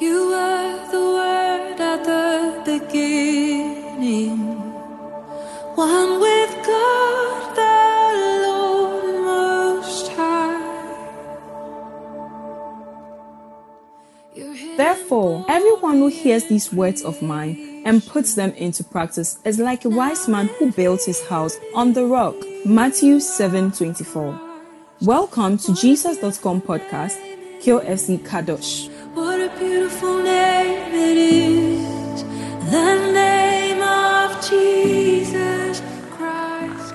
You were the word at the beginning, one with God the Lord Most High. Therefore, everyone who hears these words of mine and puts them into practice is like a wise man who built his house on the rock. Matthew 7:24. Welcome to Jesus.com podcast, KOFC Kadosh. Beautiful name it is, the name of Jesus Christ.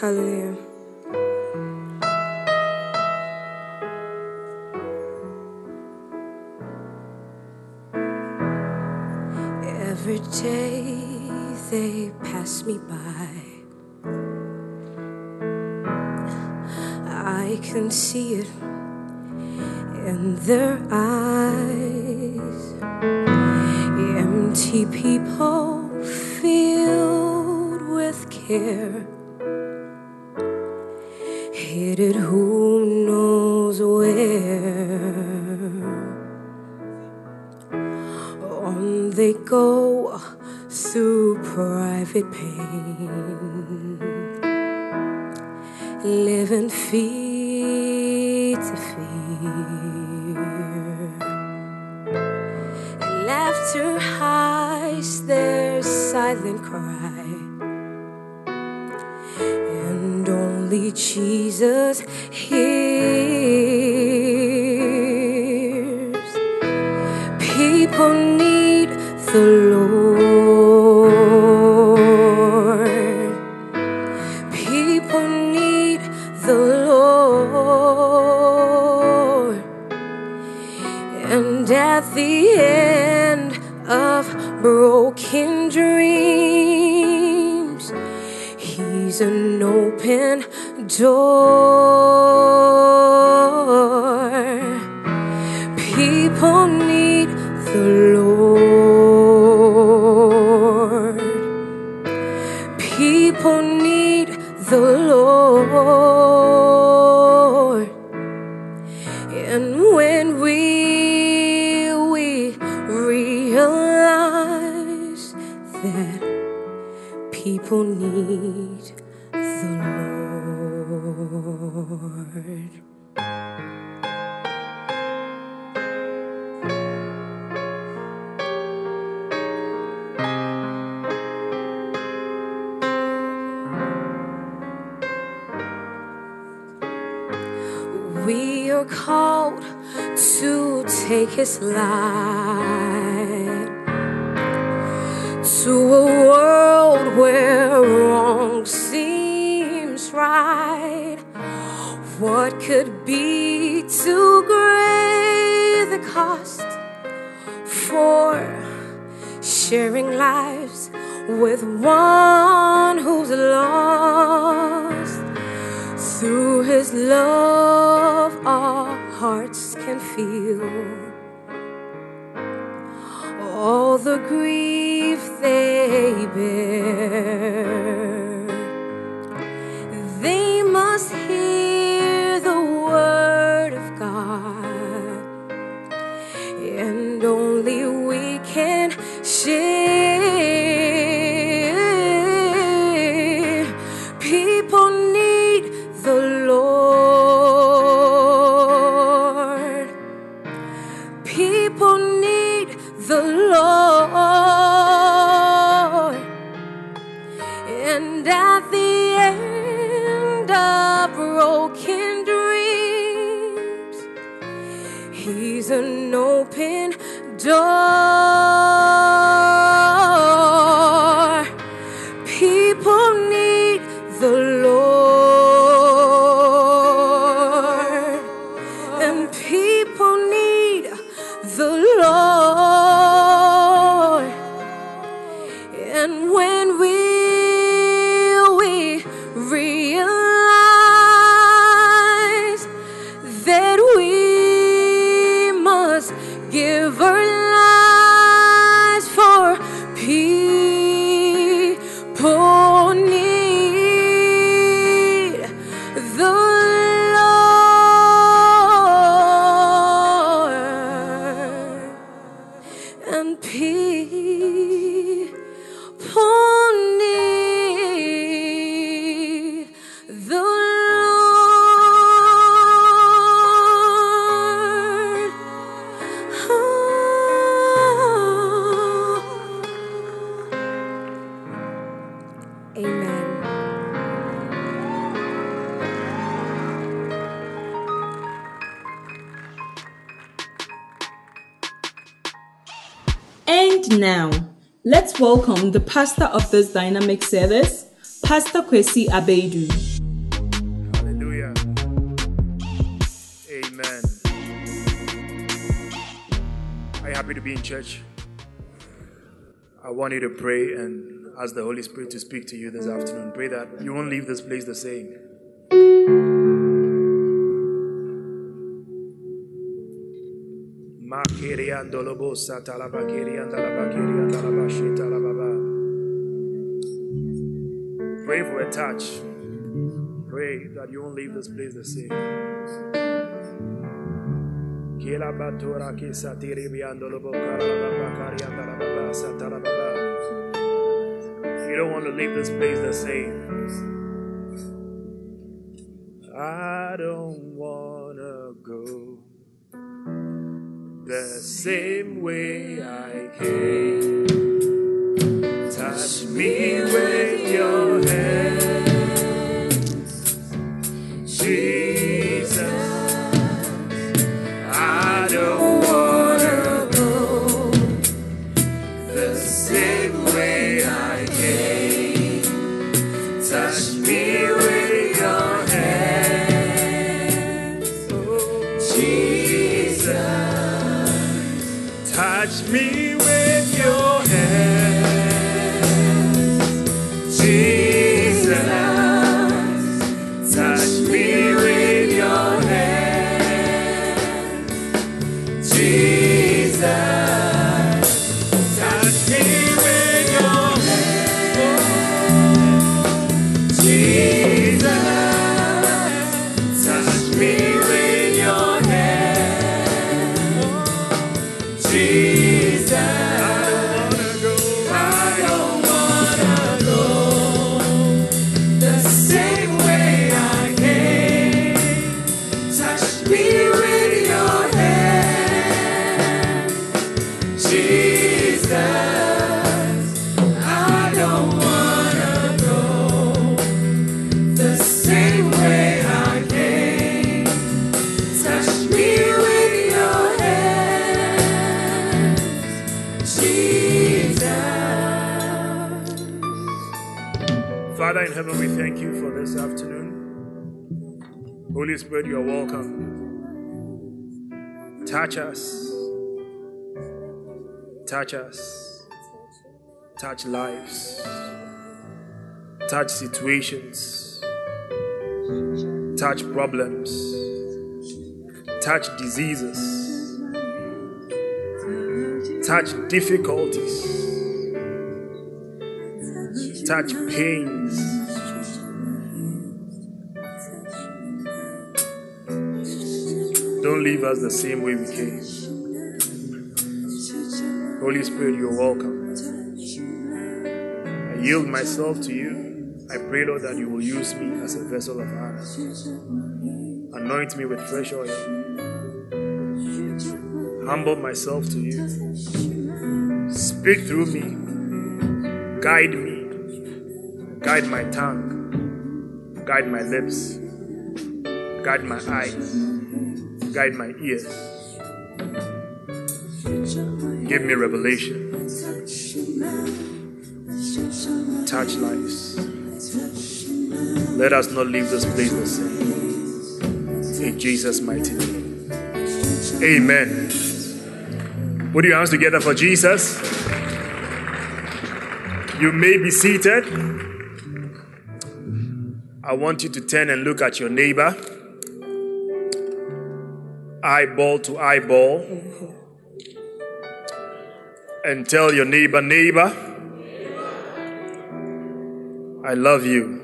Hallelujah. Pain, living feet People need the Lord. Take his light to a world where wrong seems right. What could be too great the cost for sharing lives with one who's lost? Through his love, give our lives for people welcome the pastor of this dynamic service, Pastor Kwesi Abedu. Hallelujah. Amen. Are you happy to be in church? I want you to pray and ask the Holy Spirit to speak to you this afternoon. Pray that you won't leave this place the same. Makiriandolobo satalabakiriandalabakiriandalabashitalababa. Pray for a touch. Pray that you won't leave this place the same. You don't want to leave this place the same. I don't wanna go the same way I came. Touch me with your hands, Jesus. Holy Spirit, you are welcome. Touch us. Touch us. Touch lives. Touch situations. Touch problems. Touch diseases. Touch difficulties. Touch pains. Don't leave us the same way we came. Holy Spirit, you're welcome. I yield myself to you. I pray, Lord, that you will use me as a vessel of honor. Anoint me with fresh oil. Humble myself to you. Speak through me. Guide me. Guide my tongue. Guide my lips. Guide my eyes. Guide my ears. Give me revelation. Touch lives. Let us not leave this place the same. In Jesus' mighty name. Amen. Put your hands together for Jesus. You may be seated. I want you to turn and look at your neighbor, eyeball to eyeball, and tell your neighbor, neighbor, I love you.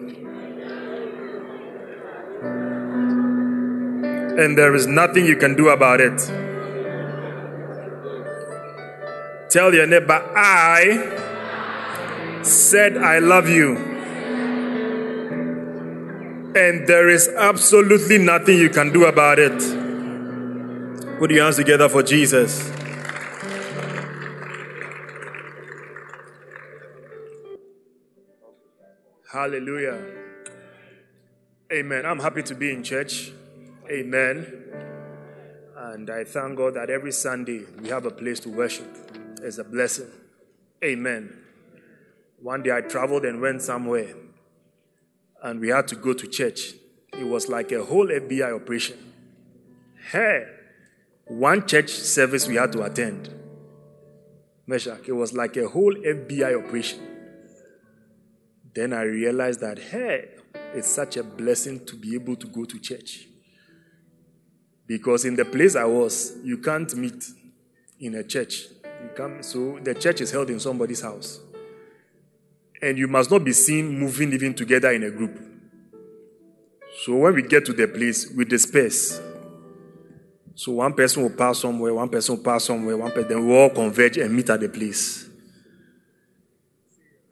And there is nothing you can do about it. Tell your neighbor, I said I love you. And there is absolutely nothing you can do about it. Put your hands together for Jesus. Hallelujah. Amen. I'm happy to be in church. Amen. And I thank God that every Sunday we have a place to worship. It's a blessing. Amen. One day I traveled and went somewhere, and we had to go to church. It was like a whole FBI operation. Hey, one church service we had to attend. Meshach, it was like a whole FBI operation. Then I realized that, hey, it's such a blessing to be able to go to church. Because in the place I was, you can't meet in a church. You can't, so the church is held in somebody's house. And you must not be seen moving even together in a group. So when we get to the place, we disperse. So one person will pass somewhere, one person will pass somewhere, one person, then we all converge and meet at the place.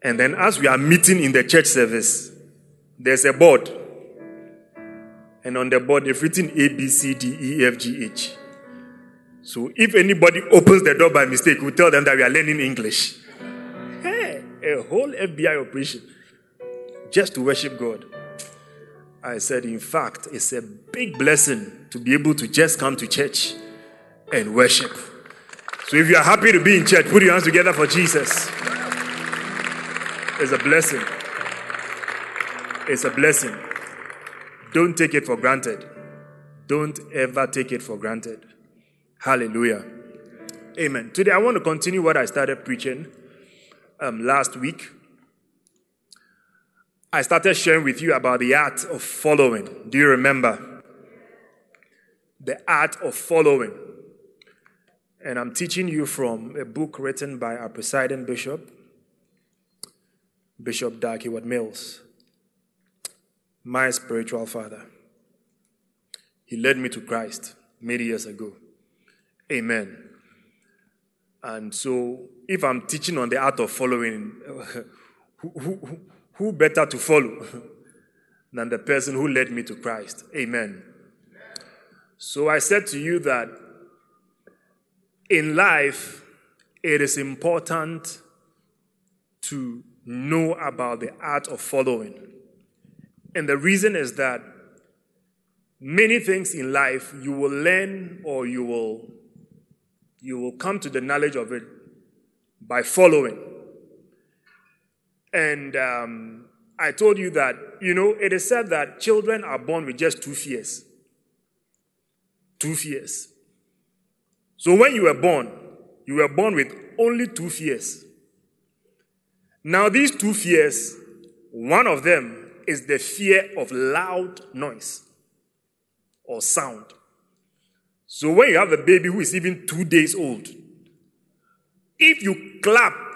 And then as we are meeting in the church service, there's a board. And on the board, they've written A, B, C, D, E, F, G, H. So if anybody opens the door by mistake, we tell them that we are learning English. Hey, a whole FBI operation just to worship God. I said, in fact, it's a big blessing to be able to just come to church and worship. So if you are happy to be in church, put your hands together for Jesus. It's a blessing. It's a blessing. Don't take it for granted. Don't ever take it for granted. Hallelujah. Amen. Today I want to continue what I started preaching um, last week. I started sharing with you about the art of following. Do you remember? The art of following. And I'm teaching you from a book written by our presiding bishop, Bishop Dag Heward-Mills, my spiritual father. He led me to Christ many years ago. Amen. And so, if I'm teaching on the art of following, who, who, who better to follow than the person who led me to Christ? Amen. So, I said to you that in life, it is important to know about the art of following. And the reason is that many things in life you will learn or you will you will come to the knowledge of it by following. And um, I told you that, you know, it is said that children are born with just two fears. Two fears. So when you were born, you were born with only two fears. Now, these two fears, one of them is the fear of loud noise or sound. So when you have a baby who is even two days old, if you clap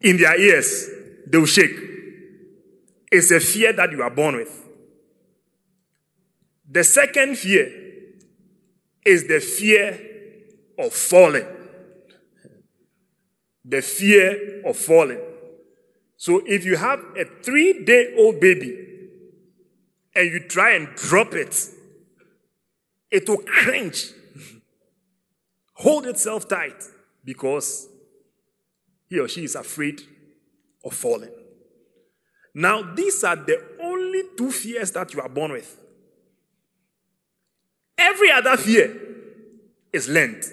in their ears, they will shake. It's a fear that you are born with. The second fear is the fear of falling. The fear of falling. So if you have a three day old baby and you try and drop it, it will cringe, hold itself tight because he or she is afraid of falling. Now, these are the only two fears that you are born with. Every other fear is learned.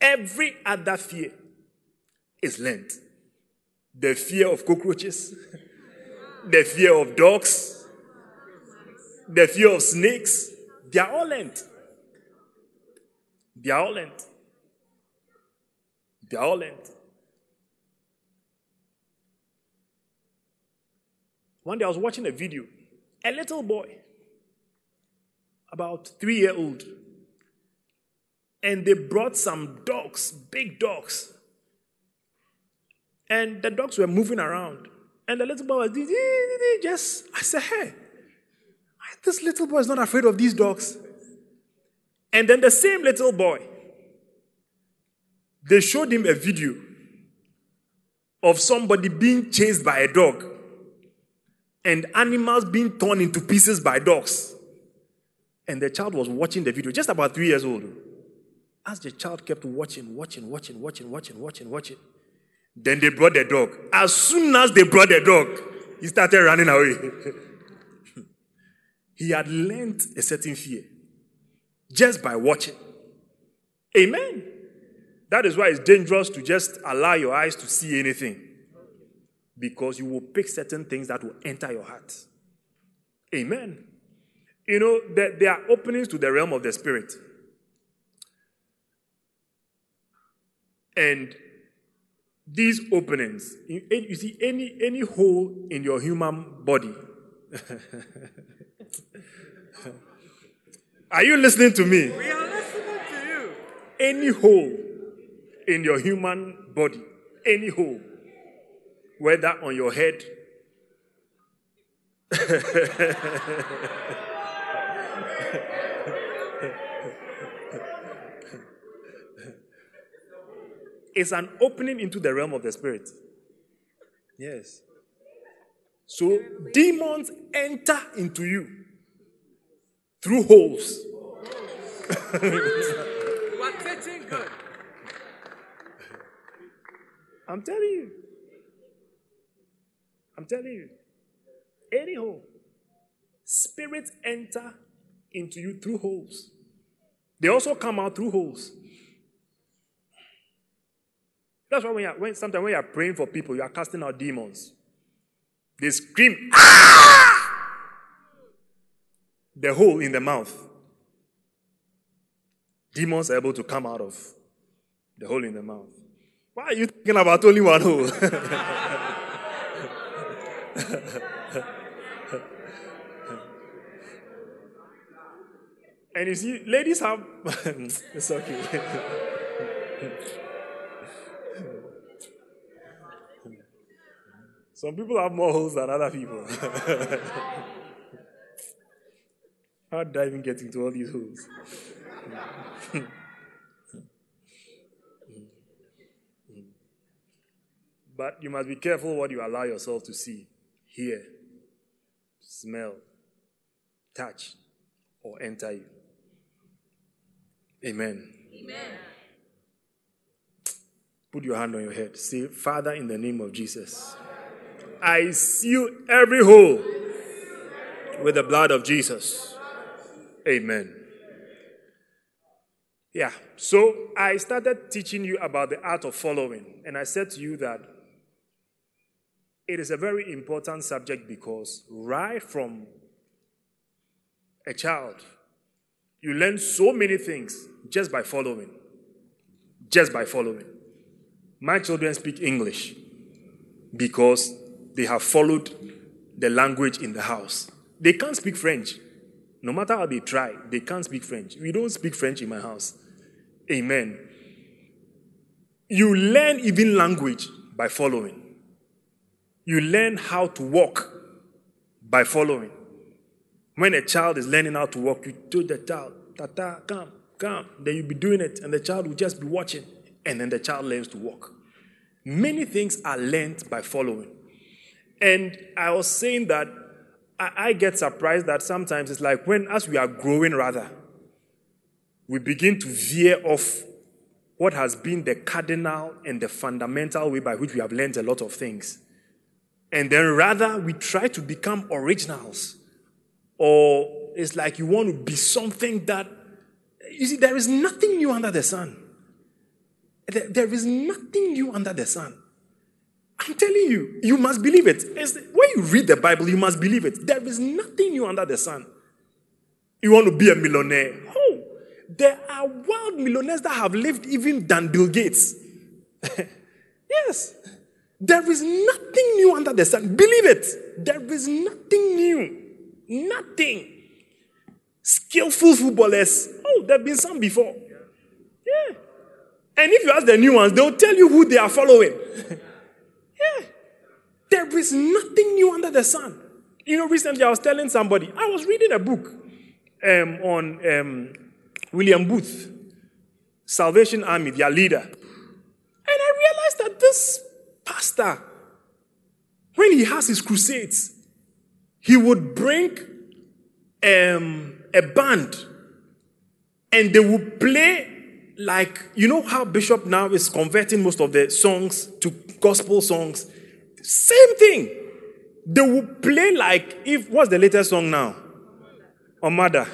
Every other fear is learned. The fear of cockroaches, the fear of dogs, the fear of snakes, they are all learned. They are all learned. Learned. One day I was watching a video. A little boy, about three year old, and they brought some dogs, big dogs. And the dogs were moving around. And the little boy was just, I said, hey, this little boy is not afraid of these dogs. And then the same little boy, they showed him a video of somebody being chased by a dog and animals being torn into pieces by dogs. And the child was watching the video, just about three years old. As the child kept watching, watching, watching, watching, watching, watching, watching, then they brought the dog. As soon as they brought the dog, he started running away. he had learned a certain fear just by watching. Amen. That is why it's dangerous to just allow your eyes to see anything. Because you will pick certain things that will enter your heart. Amen. You know, there, there are openings to the realm of the spirit. And these openings, you, you see, any, any hole in your human body. are you listening to me? We are listening to you. Any hole in your human body, any hole, whether on your head, is an opening into the realm of the spirit. Yes. So demons enter into you through holes. You are teaching good. I'm telling you. I'm telling you. Any hole. Spirits enter into you through holes. They also come out through holes. That's why when, you're, when sometimes when you are praying for people, you are casting out demons. They scream, "Ah!" the hole in the mouth. Demons are able to come out of the hole in the mouth. Why are you thinking about only one hole? and you see, ladies have. it's okay. Some people have more holes than other people. How did I even get into all these holes? But you must be careful what you allow yourself to see, hear, smell, touch, or enter you. Amen. Amen. Put your hand on your head. Say, Father, in the name of Jesus, I seal every hole with the blood of Jesus. Amen. Yeah, so I started teaching you about the art of following, and I said to you that it is a very important subject because right from a child, you learn so many things just by following. Just by following. My children speak English because they have followed the language in the house. They can't speak French. No matter how they try, they can't speak French. We don't speak French in my house. Amen. You learn even language by following. You learn how to walk by following. When a child is learning how to walk, you tell the child, Tata, come, come. Then you'll be doing it, and the child will just be watching, and then the child learns to walk. Many things are learned by following. And I was saying that I, I get surprised that sometimes it's like when, as we are growing, rather, we begin to veer off what has been the cardinal and the fundamental way by which we have learned a lot of things. And then rather we try to become originals. Or it's like you want to be something that, you see, there is nothing new under the sun. There, there is nothing new under the sun. I'm telling you, you must believe it. It's, when you read the Bible, you must believe it. There is nothing new under the sun. You want to be a millionaire? Oh, there are wild millionaires that have lived even than Bill Gates. yes. There is nothing new under the sun. Believe it. There is nothing new. Nothing. Skillful footballers. Oh, there have been some before. Yeah. And if you ask the new ones, they'll tell you who they are following. yeah. There is nothing new under the sun. You know, recently I was telling somebody, I was reading a book um, on um, William Booth, Salvation Army, their leader. And I realized that this pastor, when he has his crusades, he would bring um, a band and they would play like, you know how Bishop now is converting most of the songs to gospel songs? Same thing. They would play like if, what's the latest song now? Omada.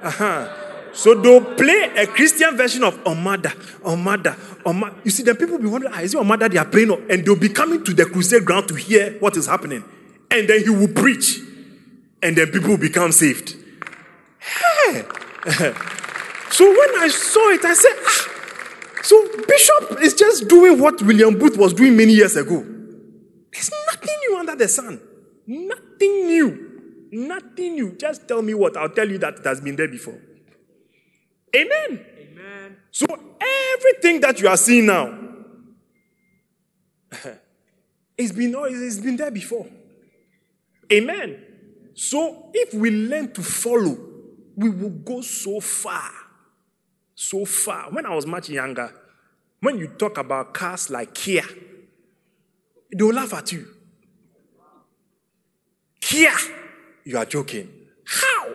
Uh-huh. So they'll play a Christian version of Omada, Omada, Omada. You see, the people be wondering, ah, is it Omada they are playing? And they'll be coming to the crusade ground to hear what is happening. And then he will preach. And then people will become saved. Hey. so when I saw it, I said, ah, so Bishop is just doing what William Booth was doing many years ago. There's nothing new under the sun. Nothing new. Nothing new. Just tell me what. I'll tell you that it has been there before. Amen. Amen. So everything that you are seeing now, it's been it's been there before. Amen. So if we learn to follow, we will go so far. So far. When I was much younger, when you talk about cars like Kia, they will laugh at you. Kia, you are joking. How?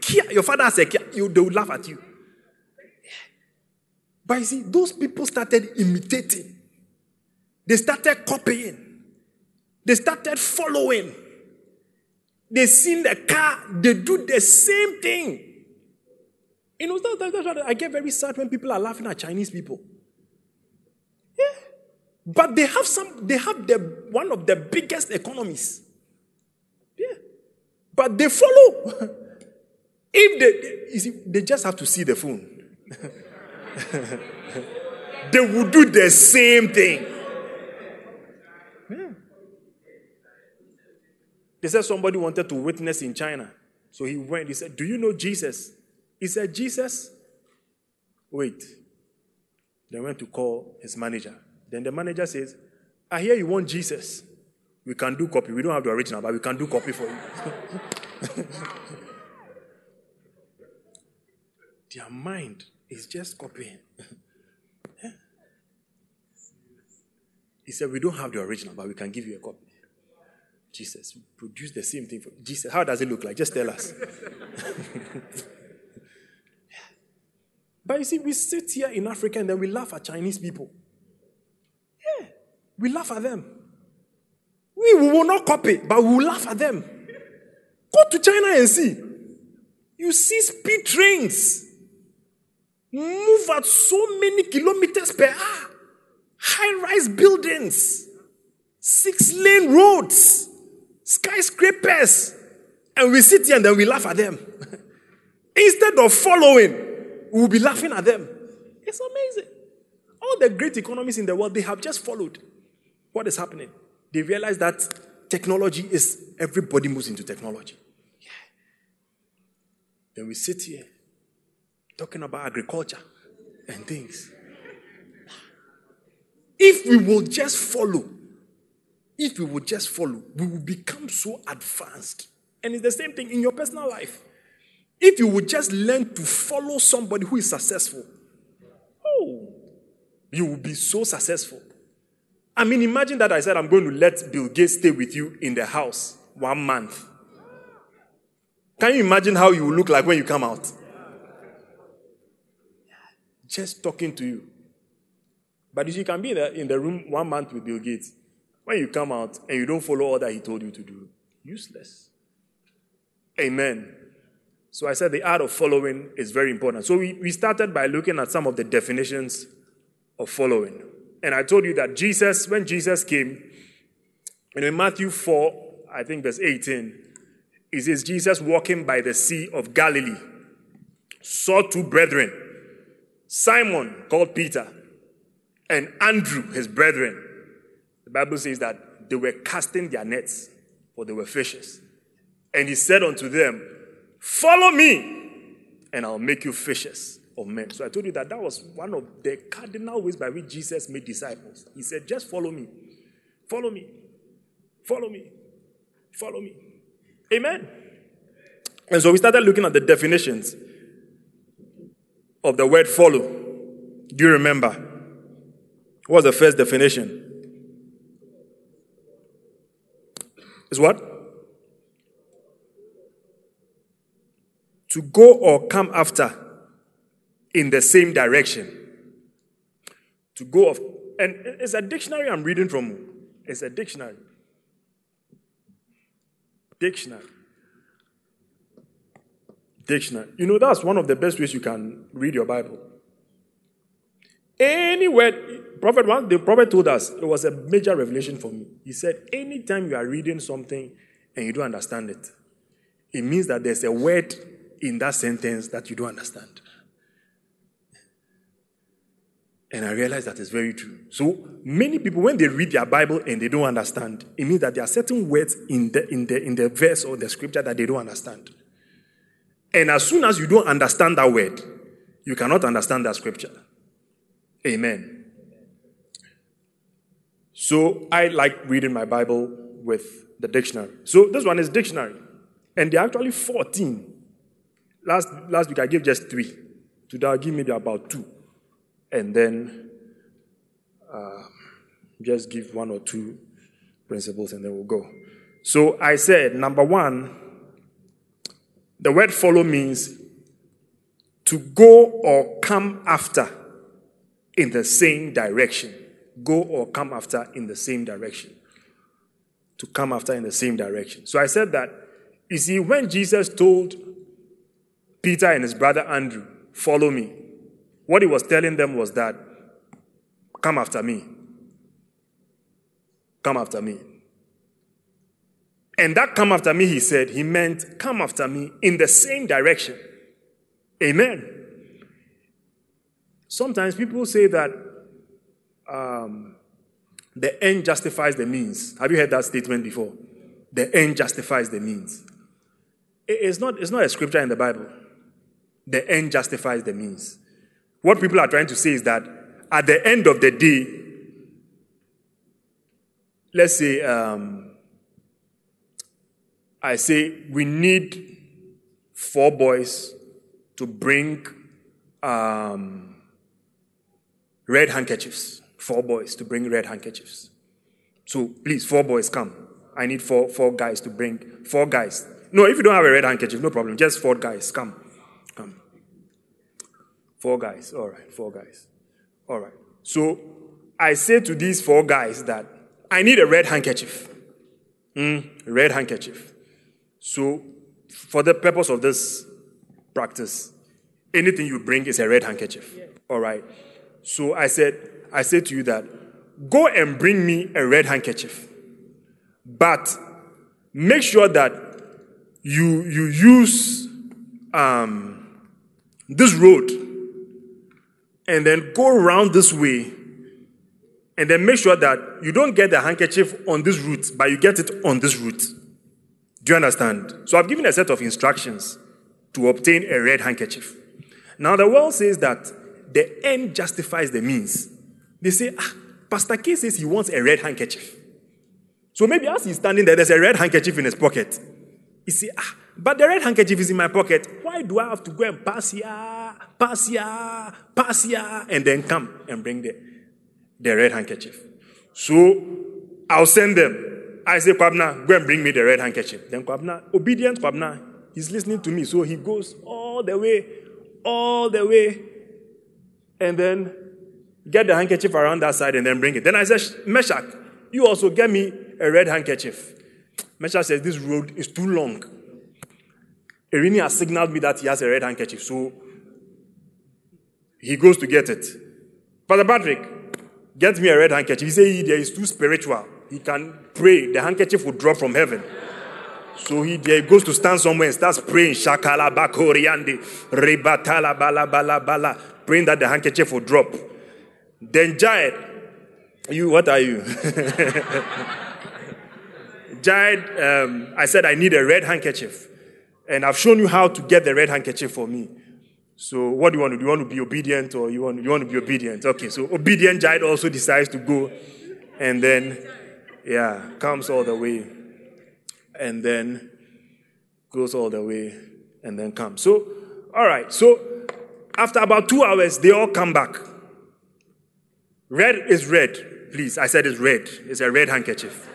Kia, your father has a Kia, you, they will laugh at you. But you see, those people started imitating. They started copying. They started following. They seen the car, they do the same thing. You know, why I get very sad when people are laughing at Chinese people. Yeah. But they have some, they have the one of the biggest economies. Yeah. But they follow. if they, you see, they just have to see the phone. they will do the same thing. Yeah. They said somebody wanted to witness in China. So he went. He said, Do you know Jesus? He said, Jesus? Wait. They went to call his manager. Then the manager says, I hear you want Jesus. We can do copy. We don't have the original, but we can do copy for you. Their mind is just copying. He said, We don't have the original, but we can give you a copy. Jesus, produce the same thing for Jesus. How does it look like? Just tell us. but you see, we sit here in Africa and then we laugh at Chinese people. Yeah, we laugh at them. We, we will not copy, but we will laugh at them. Go to China and see. You see speed trains move at so many kilometers per hour, high rise buildings, six lane roads, skyscrapers, and we sit here and then we laugh at them. Instead of following, we'll be laughing at them. It's amazing. All the great economies in the world, they have just followed what is happening. They realize that technology is, everybody moves into technology. Yeah. Then we sit here talking about agriculture and things. If we will just follow, if we will just follow, we will become so advanced. And it's the same thing in your personal life. If you would just learn to follow somebody who is successful, oh, you will be so successful. I mean, imagine that I said, I'm going to let Bill Gates stay with you in the house one month. Can you imagine how you will look like when you come out? Just talking to you. But if you can be in the, in the room one month with Bill Gates, when you come out and you don't follow all that he told you to do, useless. Amen. So I said the art of following is very important. So we, we started by looking at some of the definitions of following. And I told you that Jesus, when Jesus came, in Matthew 4, I think verse 18, it says, Jesus walking by the Sea of Galilee saw two brethren, Simon called Peter, and Andrew, his brethren. The Bible says that they were casting their nets, for they were fishers. And he said unto them, Follow me, and I'll make you fishers of men. So I told you that that was one of the cardinal ways by which Jesus made disciples. He said, Just follow me. Follow me. Follow me. Follow me. Amen. And so we started looking at the definitions of the word follow. Do you remember? What was the first definition? Is what? To go or come after in the same direction. To go of, and it's a dictionary I'm reading from. It's a dictionary. Dictionary. Dictionary. You know, that's one of the best ways you can read your Bible. Any word, prophet one, the prophet told us it was a major revelation for me. He said, anytime you are reading something and you don't understand it, it means that there's a word in that sentence that you don't understand. And I realized that is very true. So many people, when they read their Bible and they don't understand, it means that there are certain words in the in the in the verse or the scripture that they don't understand. And as soon as you don't understand that word, you cannot understand that scripture. Amen. So I like reading my Bible with the dictionary. So this one is dictionary. And there are actually 14. Last, last week I gave just three. Today I'll give maybe about two. And then uh, just give one or two principles and then we'll go. So I said, number one, the word follow means to go or come after in the same direction. Go or come after in the same direction. To come after in the same direction. So I said that, you see, when Jesus told Peter and his brother Andrew, follow me, what he was telling them was that, come after me. Come after me. And that come after me, he said, he meant come after me in the same direction. Amen. Sometimes people say that um, the end justifies the means. Have you heard that statement before? The end justifies the means. It's not, it's not a scripture in the Bible. The end justifies the means. What people are trying to say is that at the end of the day, let's say, um, I say we need four boys to bring um, red handkerchiefs. Four boys to bring red handkerchiefs. So please, four boys come. I need four four guys to bring four guys. No, if you don't have a red handkerchief, no problem. Just four guys. Come. Come. Four guys. All right, four guys. All right. So I say to these four guys that I need a red handkerchief. Mm, red handkerchief. So, for the purpose of this practice, anything you bring is a red handkerchief. All right. So I said, I said to you that go and bring me a red handkerchief, but make sure that you you use um, this road and then go around this way and then make sure that you don't get the handkerchief on this route, but you get it on this route. You understand? So I've given a set of instructions to obtain a red handkerchief. Now the world says that the end justifies the means. They say, ah, Pastor K says he wants a red handkerchief. So maybe as he's standing there, there's a red handkerchief in his pocket. He say, ah, but the red handkerchief is in my pocket. Why do I have to go and pass here, pass here, pass here, and then come and bring the, the red handkerchief? So I'll send them. I say, Kwabna, go and bring me the red handkerchief. Then Kwabna, obedient Kwabna, he's listening to me. So he goes all the way, all the way, and then get the handkerchief around that side and then bring it. Then I said, Meshach, you also get me a red handkerchief. Meshach says, This road is too long. Irini has signaled me that he has a red handkerchief. So he goes to get it. Father Patrick, get me a red handkerchief. He says, There is too spiritual. He can pray. The handkerchief will drop from heaven. So he goes to stand somewhere and starts praying. Shakala bakoriande, rebatala bala bala bala, praying that the handkerchief will drop. Then Jared, you what are you? Jared, um, I said I need a red handkerchief, and I've shown you how to get the red handkerchief for me. So what do you want to do? You want to be obedient, or you want you want to be obedient? Okay, so obedient Jared also decides to go, and then yeah, comes all the way and then goes all the way and then comes. So, all right. So, after about two hours, they all come back. Red is red. Please, I said it's red. It's a red handkerchief.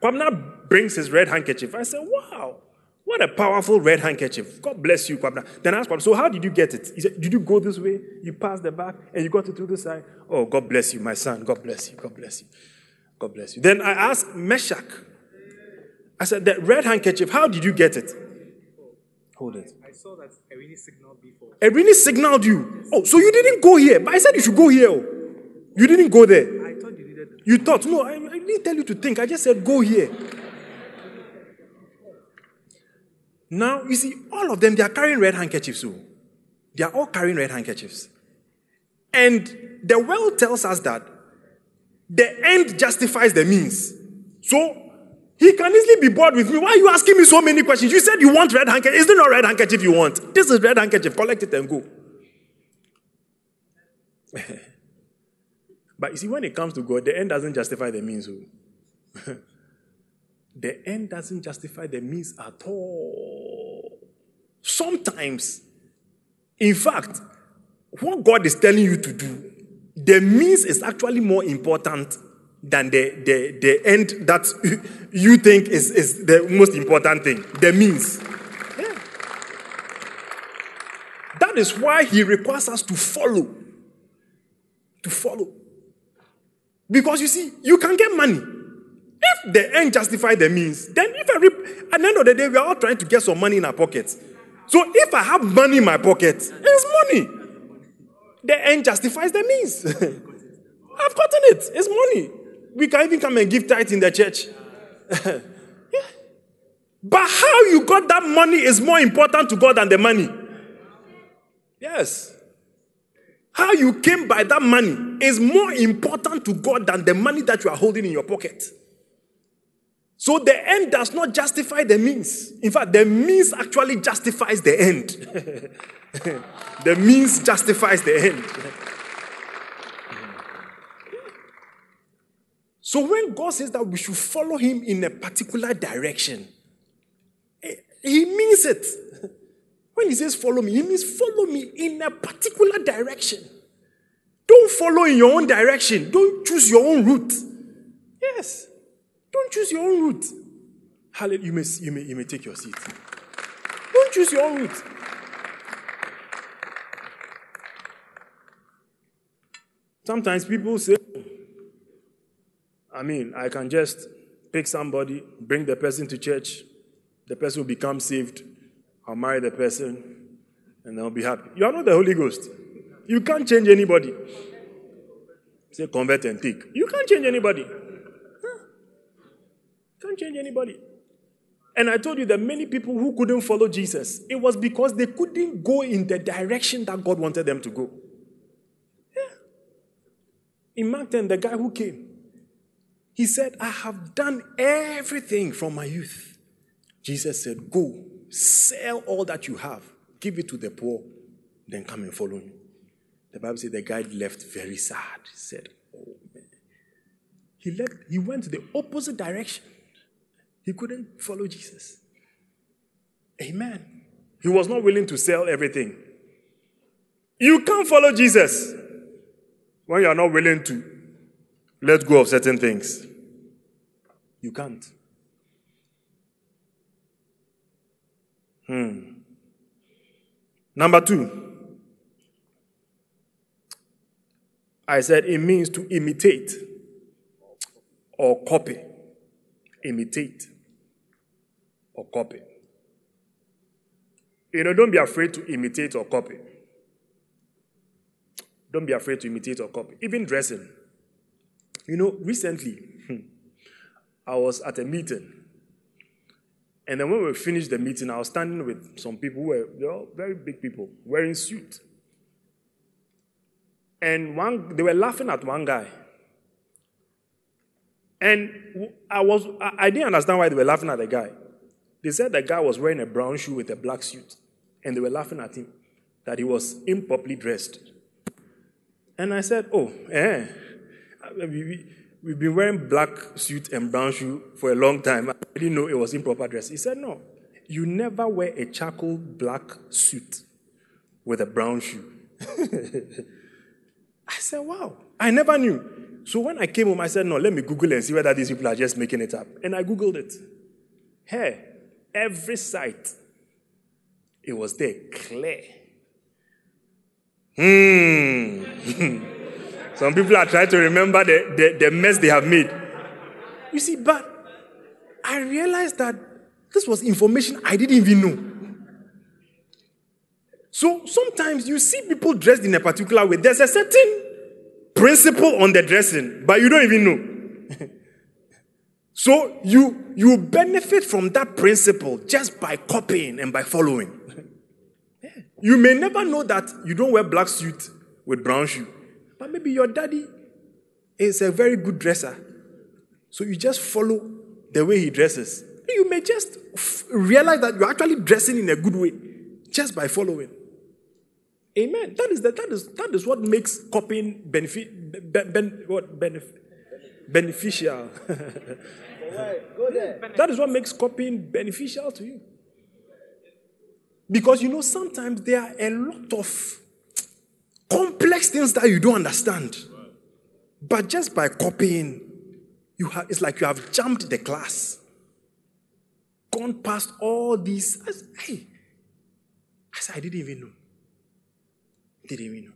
Kwabna brings his red handkerchief. I said, wow, what a powerful red handkerchief. God bless you, Kwabna. Then I asked so how did you get it? He said, did you go this way? You passed the back and you got it through the side? Oh, God bless you, my son. God bless you. God bless you. God bless you. Then I asked Meshach, I said, that red handkerchief, how did you get it? Hold it. I saw that Erini signaled before. Erini signaled you. Oh, so you didn't go here. But I said you should go here. oh. You didn't go there. I thought you needed. You thought, no, I, I didn't tell you to think. I just said go here. Now, you see, all of them, they are carrying red handkerchiefs. So they are all carrying red handkerchiefs. And the world tells us that the end justifies the means. So he can easily be bored with me. Why are you asking me so many questions? You said you want red handkerchief. Is it not red handkerchief you want? This is red handkerchief. Collect it and go. but you see, when it comes to God, the end doesn't justify the means. oh. the end doesn't justify the means at all. Sometimes, in fact, what God is telling you to do, the means is actually more important than the, the, the end that you think is, is the most important thing. The means. Yeah. That is why He requires us to follow. To follow. Because you see, you can get money. If the end justify the means, then if every at the end of the day, we are all trying to get some money in our pockets. So if I have money in my pocket, it's money. The end justifies the means. I've gotten it. It's money. We can even come and give tithe in the church. Yeah. But how you got that money is more important to God than the money. Yes. How you came by that money is more important to God than the money that you are holding in your pocket. So the end does not justify the means. In fact, the means actually justifies the end. the means justifies the end. So when God says that we should follow him in a particular direction, eh, he means it. When he says follow me, he means follow me in a particular direction. Don't follow in your own direction. Don't choose your own route. Yes. Don't choose your own route. Hallelujah. You may, you may, you may take your seat. Don't choose your own route. Sometimes people say, I mean, I can just pick somebody, bring the person to church, the person will become saved, I'll marry the person, and I'll be happy. You are not the Holy Ghost. You can't change anybody. Say convert and take. You can't change anybody. Huh? Can't change anybody. And I told you that many people who couldn't follow Jesus, it was because they couldn't go in the direction that God wanted them to go. In Mark 10, the guy who came, he said, I have done everything from my youth. Jesus said, Go, sell all that you have, give it to the poor, then come and follow me. The Bible said the guy left very sad. He said, Oh man. He left, he went the opposite direction. He couldn't follow Jesus. Amen. He was not willing to sell everything. You can't follow Jesus when you are not willing to let go of certain things. You can't. Hmm. Number two, I said it means to imitate or copy. Imitate or copy. You know, don't be afraid to imitate or copy. Don't be afraid to imitate or copy. Even dressing. You know, recently, hmm, I was at a meeting. And then when we finished the meeting, I was standing with some people who were they were all very big people, wearing suits. And one, they were laughing at one guy. And I was, I didn't understand why they were laughing at the guy. They said the guy was wearing a brown shoe with a black suit, and they were laughing at him that he was improperly dressed. And I said, "Oh, eh, we, we, we've been wearing black suit and brown shoe for a long time. I didn't know it was improper dress." He said, "No, you never wear a charcoal black suit with a brown shoe." I said, wow, I never knew. So when I came home, I said, no, let me Google and see whether these people are just making it up. And I Googled it. Hey, every site, it was there, clear. Hmm. Some people are trying to remember the, the, the mess they have made. You see, but I realized that this was information I didn't even know. So sometimes you see people dressed in a particular way. There's a certain principle on the dressing, but you don't even know. so you you benefit from that principle just by copying and by following. You may never know that you don't wear black suit with brown shoe, but maybe your daddy is a very good dresser. So you just follow the way he dresses. You may just f- realize that you're actually dressing in a good way just by following. Amen. That is, the, that is, that is what makes copying benefi- ben, ben, what, benef- beneficial. that is what makes copying beneficial to you. Because you know, sometimes there are a lot of complex things that you don't understand. But just by copying, you have, it's like you have jumped the class, gone past all these. Said, hey, I said, I didn't even know. Didn't even know.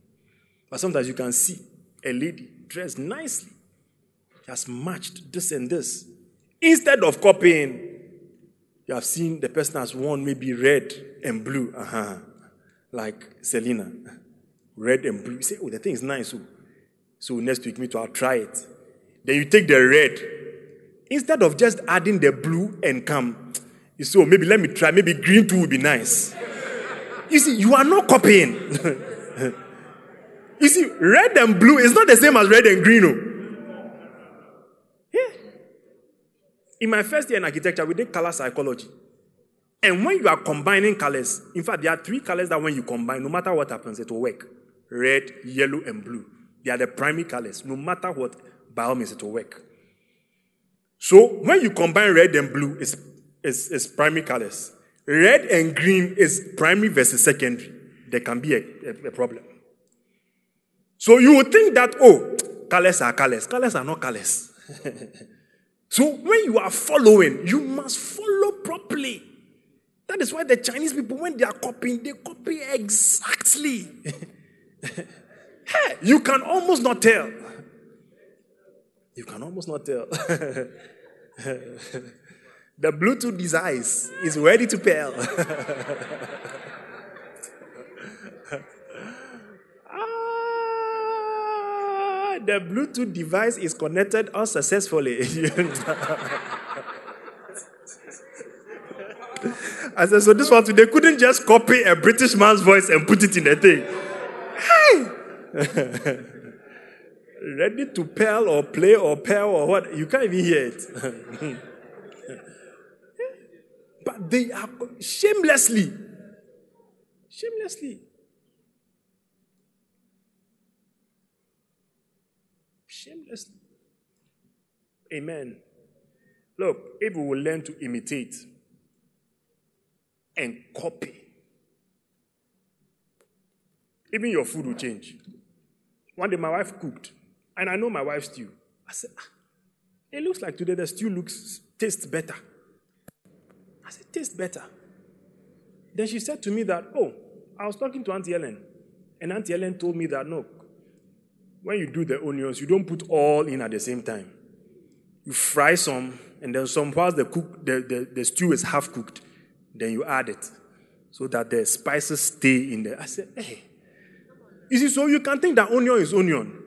But sometimes you can see a lady dressed nicely, has matched this and this. Instead of copying, you have seen the person has worn maybe red and blue, uh-huh, like Selena. Red and blue. You say, oh, the thing is nice. Oh. So next week, me too, I'll try it. Then you take the red. Instead of just adding the blue and come, you say, oh, maybe let me try. Maybe green too would be nice. You see, you are not copying. you see, red and blue is not the same as red and green. Oh. In my first year in architecture, we did color psychology. And when you are combining colors, in fact, there are three colors that when you combine, no matter what happens, it will work red, yellow, and blue. They are the primary colors. No matter what, by all means, it will work. So when you combine red and blue, it's, it's, it's primary colors. Red and green is primary versus secondary. There can be a, a, a problem. So you would think that, oh, colors are colors. Colors are not colors. so when you are following, you must follow properly. That is why the Chinese people, when they are copying, they copy exactly. hey, you can almost not tell. You can almost not tell. the Bluetooth device is ready to pair. the Bluetooth device is connected unsuccessfully. I said, so this one, they couldn't just copy a British man's voice and put it in the thing. Hey! Ready to pearl or play or pearl or what? You can't even hear it. but they are shamelessly, shamelessly. Shamelessly. Amen. Look, if we will learn to imitate, and copy. Even your food will change. One day my wife cooked, and I know my wife's stew. I said, ah, it looks like today the stew looks tastes better. I said, tastes better. Then she said to me that, oh, I was talking to Auntie Ellen, and Auntie Ellen told me that no, when you do the onions, you don't put all in at the same time. You fry some, and then some whilst the cook the, the, the stew is half cooked then you add it so that the spices stay in there. I said, hey. You see, so you can think that onion is onion.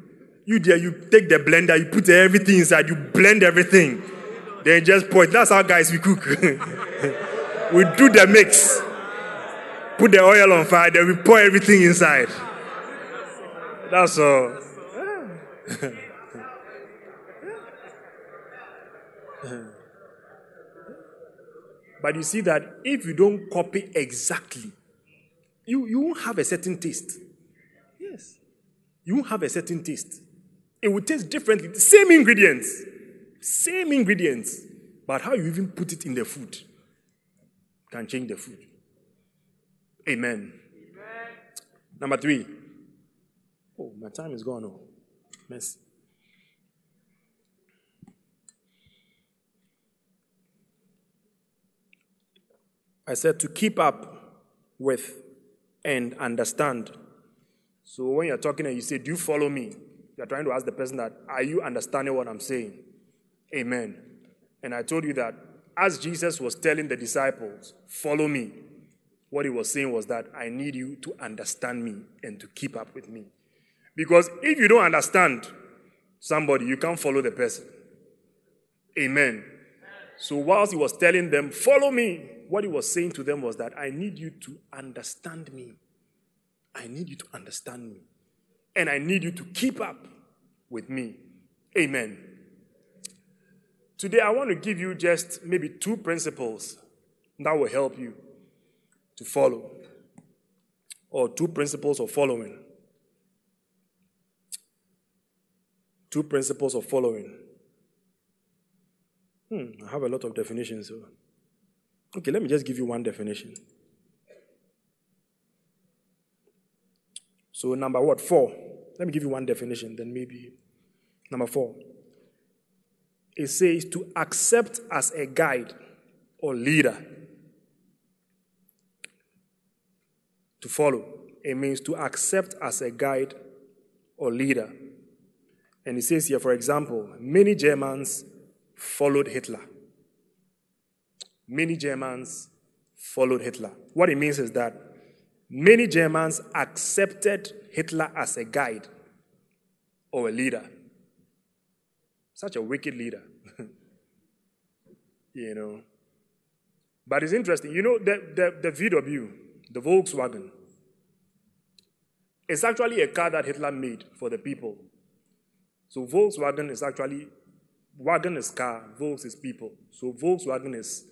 You there, you take the blender, you put everything inside, you blend everything, then just pour it. That's how guys we cook. we do the mix, put the oil on fire, then we pour everything inside. That's all. But you see that if you don't copy exactly, you, you won't have a certain taste. Yes. You won't have a certain taste. It will taste differently. Same ingredients. Same ingredients. But how you even put it in the food can change the food. Amen. Amen. Number three. Oh, my time is gone. Oh, I said to keep up with and understand. So when you're talking and you say, Do you follow me? You're trying to ask the person that, Are you understanding what I'm saying? Amen. And I told you that as Jesus was telling the disciples, Follow me, What he was saying was that I need you to understand me and to keep up with me. Because if you don't understand somebody, you can't follow the person. Amen. So, whilst he was telling them, Follow me, what he was saying to them was that I need you to understand me. I need you to understand me. And I need you to keep up with me. Amen. Today, I want to give you just maybe two principles that will help you to follow, or two principles of following. Two principles of following. Hmm, I have a lot of definitions. So. Okay, let me just give you one definition. So, number what? Four. Let me give you one definition, then maybe. Number four. It says to accept as a guide or leader. To follow. It means to accept as a guide or leader. And he says here, for example, many Germans followed Hitler. Many Germans followed Hitler. What it means is that many Germans accepted Hitler as a guide or a leader. Such a wicked leader. you know. But it's interesting. You know, the, the, the VW, the Volkswagen, it's actually a car that Hitler made for the people. So Volkswagen is actually Wagon is car, Volks is people. So Volkswagen is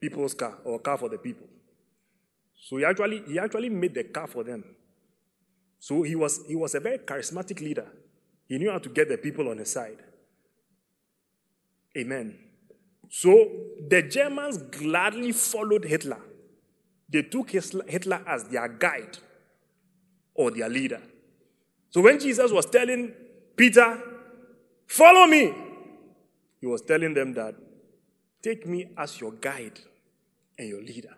people's car or car for the people. So he actually he actually made the car for them. So he was he was a very charismatic leader. He knew how to get the people on his side. Amen. So the Germans gladly followed Hitler. They took Hitler as their guide or their leader. So when Jesus was telling Peter, Follow me, he was telling them that take me as your guide and your leader.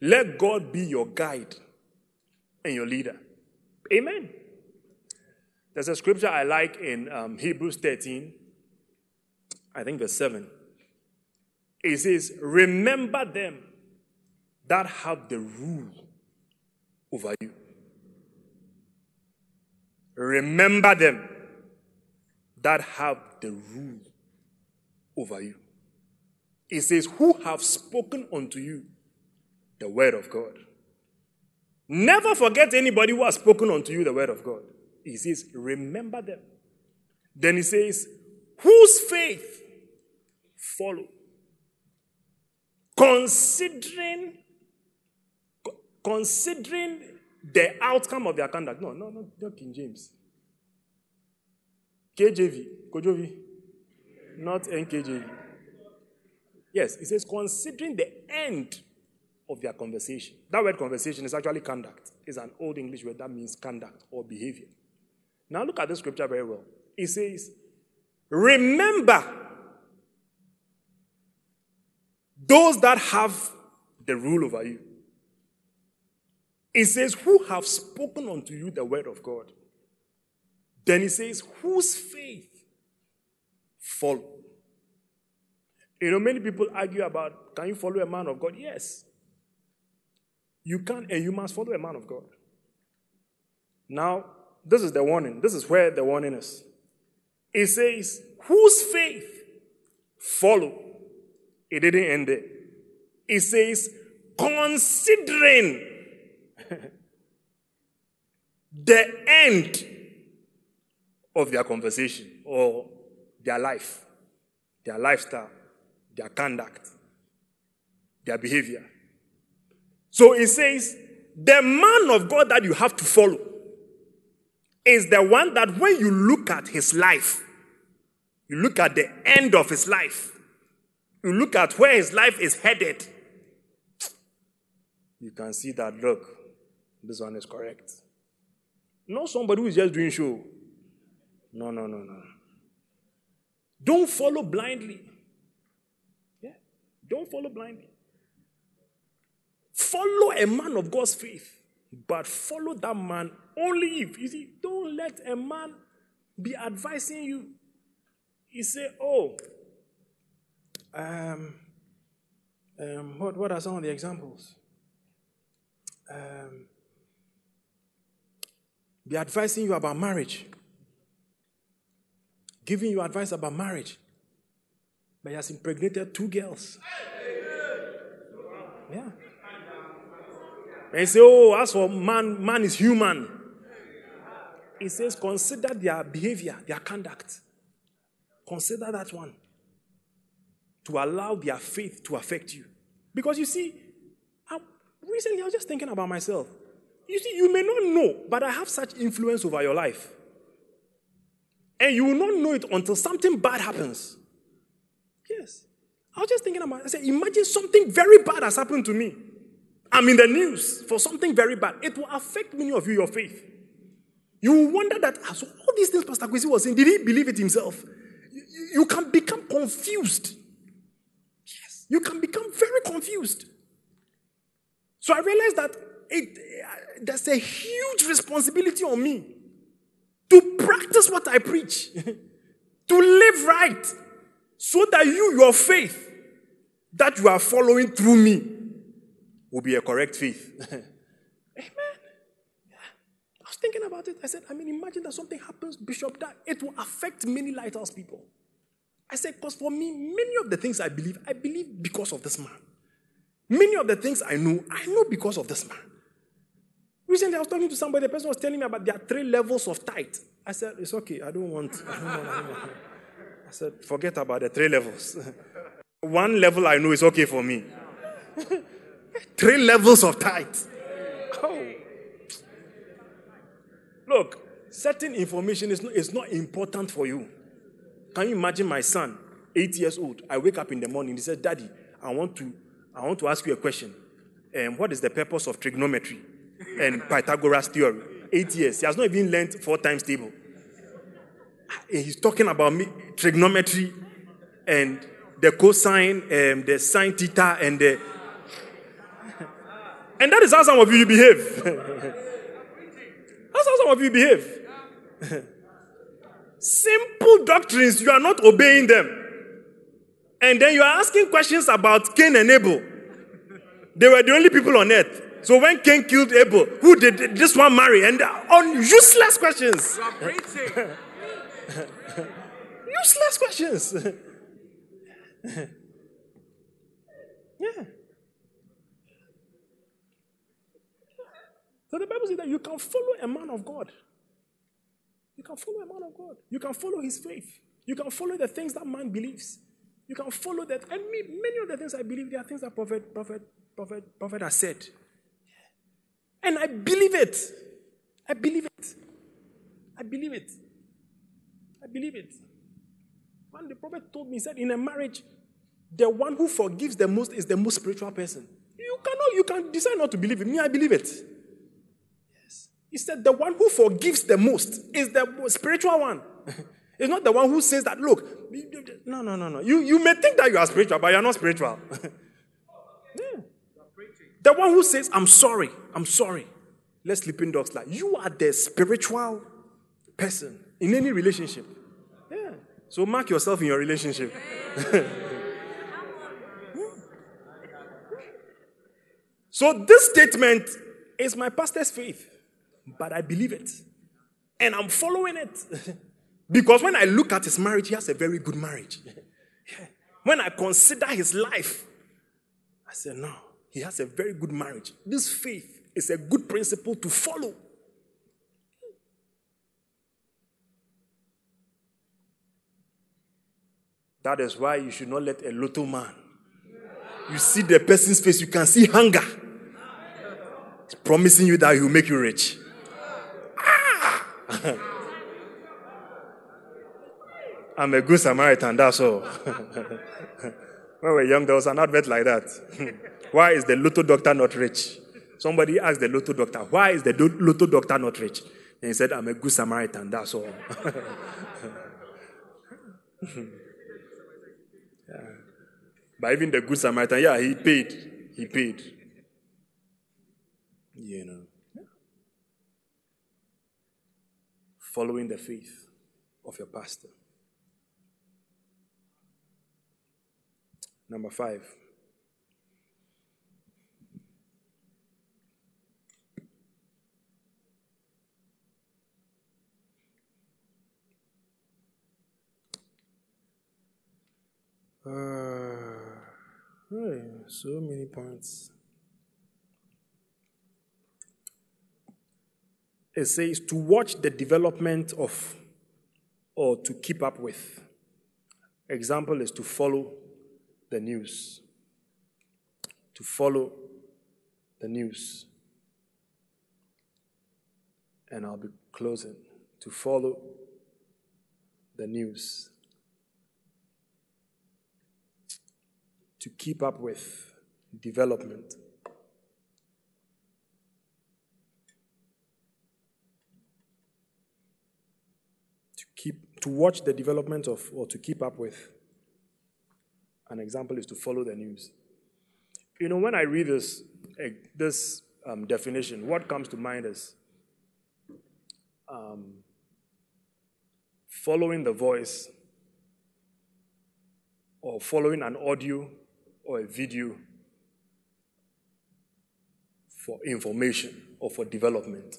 Let God be your guide and your leader. Amen. There's a scripture I like in um, Hebrews 13, I think verse 7. It says, Remember them that have the rule over you. Remember them that have the rule over you. It says, Who have spoken unto you the word of God. Never forget anybody who has spoken unto you the word of God. He says, Remember them. Then he says, Whose faith follow? Considering, considering the outcome of their conduct. No, no, no, not King James. KJV, Kojovi not NKJV. Yes, it says considering the end of their conversation. That word conversation is actually conduct. It's an old English word that means conduct or behavior. Now look at the scripture very well. It says, Remember those that have the rule over you. It says, Who have spoken unto you the word of God. Then he says, Whose faith follow. You know, many people argue about can you follow a man of God? Yes. You can and you must follow a man of God. Now, this is the warning. This is where the warning is. It says, whose faith follow? It didn't end there. It says, considering the end of their conversation or their life, their lifestyle, their conduct, their behavior. So it says, the man of God that you have to follow is the one that when you look at his life, you look at the end of his life, you look at where his life is headed, you can see that, look, this one is correct. Not somebody who is just doing show. No, no, no, no. Don't follow blindly. Yeah. Don't follow blindly. Follow a man of God's faith, but follow that man only if you see, don't let a man be advising you. He say, Oh, um, um, what, what are some of the examples? um, be advising you about marriage, giving you advice about marriage, but he has impregnated two girls. Yeah. And he say, oh, as for man, man is human. He says, consider their behavior, their conduct. Consider that one to allow their faith to affect you. Because you see, I, recently I was just thinking about myself. You see, you may not know, but I have such influence over your life. And you will not know it until something bad happens. Yes. I was just thinking about it. I said, imagine something very bad has happened to me. I'm in the news for something very bad. It will affect many of you, your faith. You will wonder that, ah, so all these things Pastor Kwesi was saying, did he believe it himself? You, you can become confused. Yes. You can become very confused. So I realized that it, uh, there's a huge responsibility on me to practice what I preach, to live right, so that you, your faith, that you are following through me, will be a correct faith. Amen. Yeah. I was thinking about it. I said, I mean, imagine that something happens, Bishop, that it will affect many lighthouse people. I said, because for me, many of the things I believe, I believe because of this man. Many of the things I know, I know because of this man. Recently, I was talking to somebody, the person was telling me about there are three levels of tithe. I said, It's okay, I don't want. I, don't want, I, don't want. I said, Forget about the three levels. One level I know is okay for me. three levels of tithe. Oh. Look, certain information is not, is not important for you. Can you imagine my son, eight years old? I wake up in the morning, he says, Daddy, I want to, I want to ask you a question. Um, what is the purpose of trigonometry and Pythagoras theory? Eight years. He has not even learned four times table. And he's talking about me, trigonometry and the cosine, um, the sine theta, and the. And that is how some of you behave. That's how some of you behave. Simple doctrines, you are not obeying them. And then you are asking questions about Cain and Abel. They were the only people on earth. So when Cain killed Abel, who did this one marry? And uh, on useless questions. useless questions. yeah. So the Bible says that you can follow a man of God. You can follow a man of God. You can follow his faith. You can follow the things that man believes. You can follow that. And me, many of the things I believe, they are things that prophet, prophet, prophet, prophet has said. And I believe it. I believe it. I believe it. I believe it. When the prophet told me, he said, in a marriage, the one who forgives the most is the most spiritual person. You cannot, you can decide not to believe it. Me, I believe it. Yes. He said, the one who forgives the most is the spiritual one. it's not the one who says that, look, no, no, no, no. You, you may think that you are spiritual, but you are not spiritual. The one who says, I'm sorry, I'm sorry. Let sleeping dogs lie. You are the spiritual person in any relationship. Yeah. So mark yourself in your relationship. so this statement is my pastor's faith, but I believe it. And I'm following it. because when I look at his marriage, he has a very good marriage. When I consider his life, I say, no, he has a very good marriage. This faith is a good principle to follow. That is why you should not let a little man. You see the person's face, you can see hunger. He's promising you that he will make you rich. Ah! I'm a good Samaritan, that's all. when we were young, there was an advert like that. why is the lotto doctor not rich? Somebody asked the lotto doctor, why is the lotto doctor not rich? And he said, I'm a good Samaritan, that's all. yeah. But even the good Samaritan, yeah, he paid. He paid. You know. Following the faith of your pastor. Number five. Uh, hey, so many points. It says to watch the development of or to keep up with. Example is to follow the news. To follow the news. And I'll be closing. To follow the news. To keep up with development. To keep to watch the development of or to keep up with. An example is to follow the news. You know, when I read this, eh, this um, definition, what comes to mind is um, following the voice or following an audio or a video for information or for development.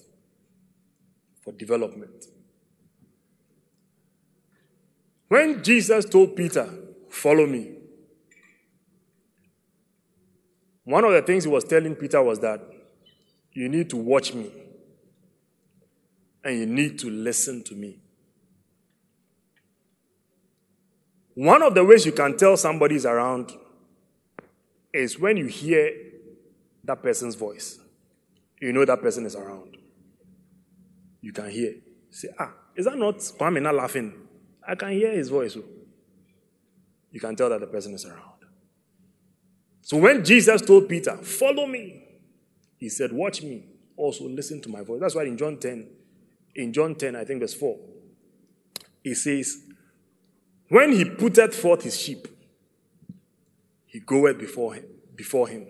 For development. When Jesus told Peter, Follow me, one of the things he was telling Peter was that you need to watch me and you need to listen to me. One of the ways you can tell somebody's around is when you hear that person's voice. You know that person is around. You can hear. Say, ah, is that not Kwame not laughing? I can hear his voice. oh." You can tell that the person is around. So when Jesus told Peter, Follow me, he said, Watch me, also listen to my voice. That's why in John 10, in John 10, I think verse 4, he says, When he putteth forth his sheep, he goeth before him, before him.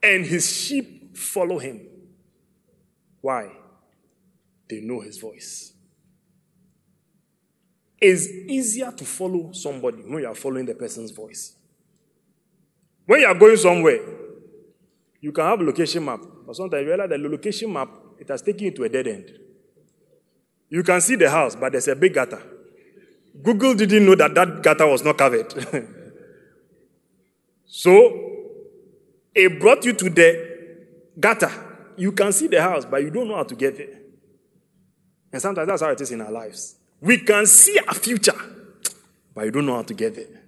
And his sheep follow him. Why? They know his voice. It's easier to follow somebody when you are following the person's voice. When you are going somewhere, you can have a location map, but sometimes you realize that the location map it has taken you to a dead end. You can see the house, but there's a big gutter. Google didn't know that that gutter was not covered. so it brought you to the gutter. You can see the house, but you don't know how to get there. And sometimes that's how it is in our lives. We can see a future, but you don't know how to get there.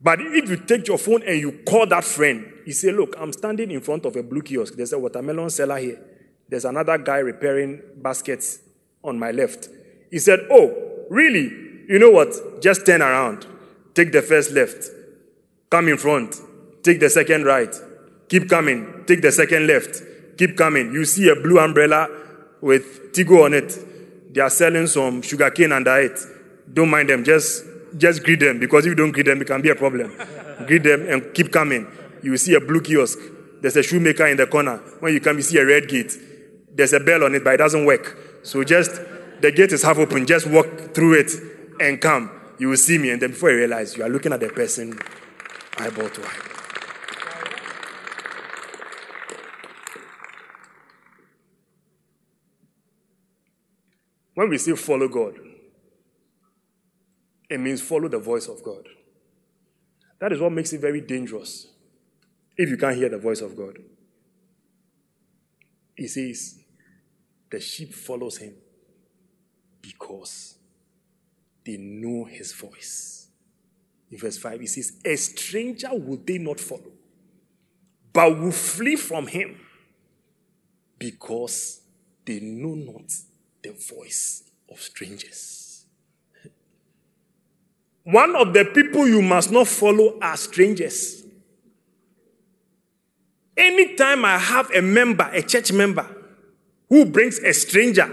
But if you take your phone and you call that friend, you say, Look, I'm standing in front of a blue kiosk. There's a watermelon seller here. There's another guy repairing baskets on my left. He said, Oh, really? You know what? Just turn around. Take the first left. Come in front. Take the second right. Keep coming. Take the second left. Keep coming. You see a blue umbrella with Tigo on it. They are selling some sugarcane under it. Don't mind them. Just just greet them because if you don't greet them, it can be a problem. greet them and keep coming. You will see a blue kiosk. There's a shoemaker in the corner. When you come, you see a red gate. There's a bell on it, but it doesn't work. So just the gate is half open. Just walk through it and come. You will see me, and then before you realize, you are looking at the person eyeball to eyeball. When we say follow God, it means follow the voice of God. That is what makes it very dangerous if you can't hear the voice of God. He says, the sheep follows him because they know his voice. In verse 5, he says, A stranger will they not follow, but will flee from him because they know not the voice of strangers. One of the people you must not follow are strangers. Anytime I have a member, a church member, who brings a stranger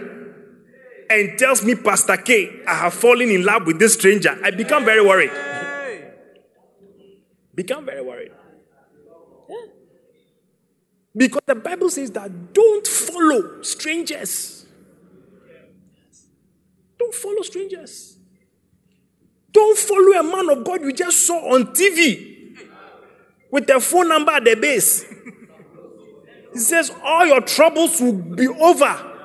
and tells me, Pastor K, I have fallen in love with this stranger, I become very worried. Become very worried. Because the Bible says that don't follow strangers. Don't follow strangers. Don't follow a man of God you just saw on TV with a phone number at the base. He says all your troubles will be over.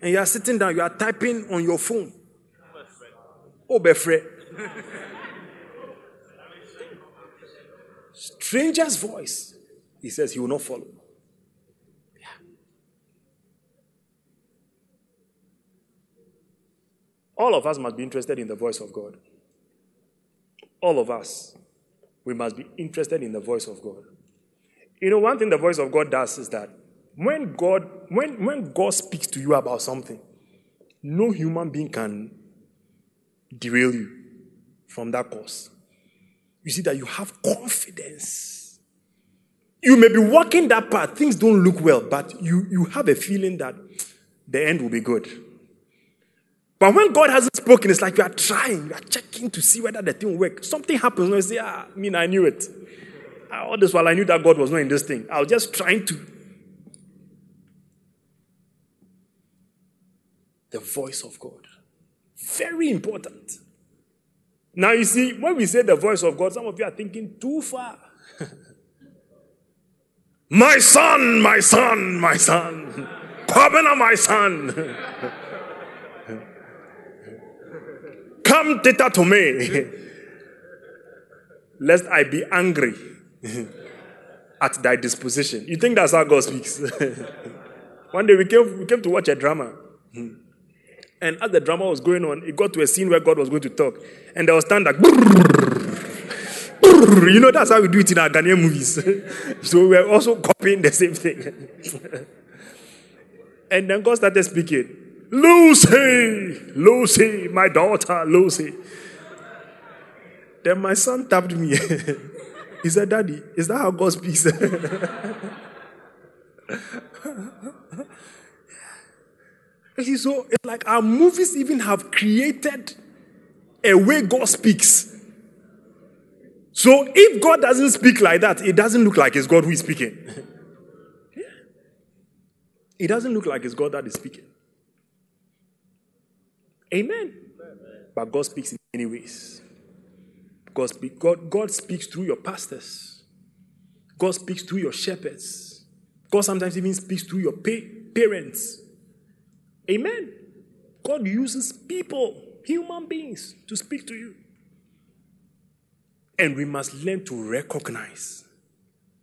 And you are sitting down, you are typing on your phone. Oh, Befre. Stranger's voice, he says he will not follow. All of us must be interested in the voice of God. All of us, we must be interested in the voice of God. You know, one thing the voice of God does is that when God, when, when God speaks to you about something, no human being can derail you from that course. You see that you have confidence. You may be walking that path, things don't look well, but you, you have a feeling that the end will be good. But when God hasn't spoken, it's like you are trying, you are checking to see whether the thing will work. Something happens, and you say, ah, I mean, I knew it. All this while I knew that God was not in this thing. I was just trying to. The voice of God. Very important. Now, you see, when we say the voice of God, some of you are thinking too far. my son, my son, my son. Kwabena, my son. Come thither to me, lest I be angry at thy disposition. You think that's how God speaks? One day we came, we came to watch a drama. And as the drama was going on, it got to a scene where God was going to talk. And there was thunder. You know, that's how we do it in our Ghanaian movies. so we're also copying the same thing. and then God started speaking. Lucy, Lucy, my daughter, Lucy. Then my son tapped me. he said, Daddy, is that how God speaks? So it's like our movies even have created a way God speaks. So if God doesn't speak like that, it doesn't look like it's God who is speaking. It doesn't look like it's God that is speaking. Amen. But God speaks in many ways. God, God, God speaks through your pastors. God speaks through your shepherds. God sometimes even speaks through your pa- parents. Amen. God uses people, human beings, to speak to you. And we must learn to recognize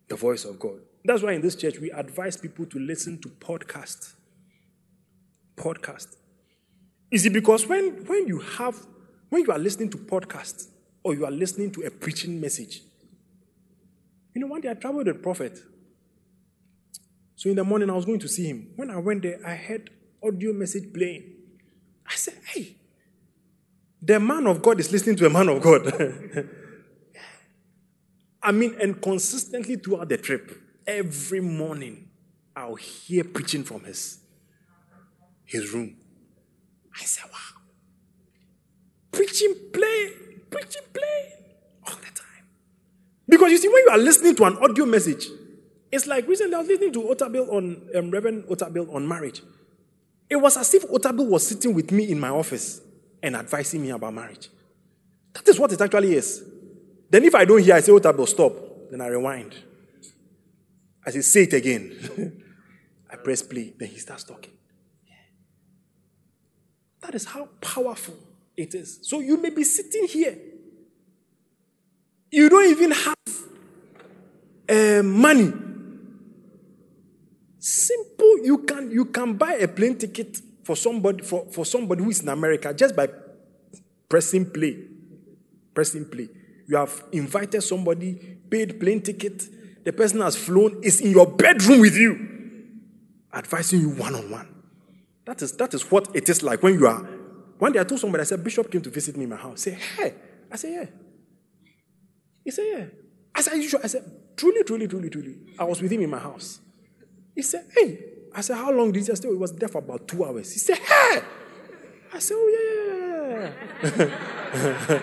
the voice of God. That's why in this church we advise people to listen to podcast. Podcast. Is it because when, when you have when you are listening to podcasts or you are listening to a preaching message, you know, one day I traveled with prophet. So in the morning I was going to see him. When I went there, I heard audio message playing. I said, hey, the man of God is listening to a man of God. I mean, and consistently throughout the trip, every morning, I'll hear preaching from his, his room. I said, wow. Preaching play, preaching play all the time. Because you see, when you are listening to an audio message, it's like recently I was listening to Otabil on um, Reverend Otabil on marriage. It was as if Otabil was sitting with me in my office and advising me about marriage. That is what it actually is. Then if I don't hear, I say, Otabil, stop. Then I rewind. I say, say it again. I press play. Then he starts talking. That is how powerful it is. So you may be sitting here. You don't even have uh, money. Simple. You can you can buy a plane ticket for somebody for, for somebody who is in America just by pressing play. Pressing play. You have invited somebody, paid plane ticket. The person has flown, is in your bedroom with you, advising you one on one. That is, that is what it is like when you are. One day I told somebody, I said, Bishop came to visit me in my house. Say, hey. I said, yeah. He said, yeah. I said, you sure? I said, truly, truly, truly, truly. I was with him in my house. He said, hey. I said, how long did you stay? He was there for about two hours. He said, hey. I said, oh, yeah.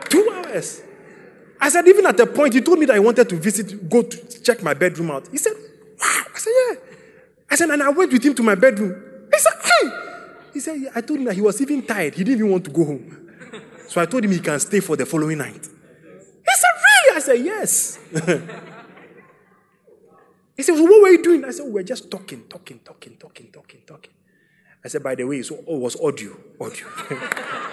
two hours. I said, even at the point, he told me that he wanted to visit, go to check my bedroom out. He said, wow. I said, yeah. I said, and I went with him to my bedroom. He said, hey. He said, I told him that he was even tired. He didn't even want to go home. So I told him he can stay for the following night. He said, really? I said, yes. he said, so what were you doing? I said, we were just talking, talking, talking, talking, talking, talking. I said, by the way, so oh, it was audio, audio.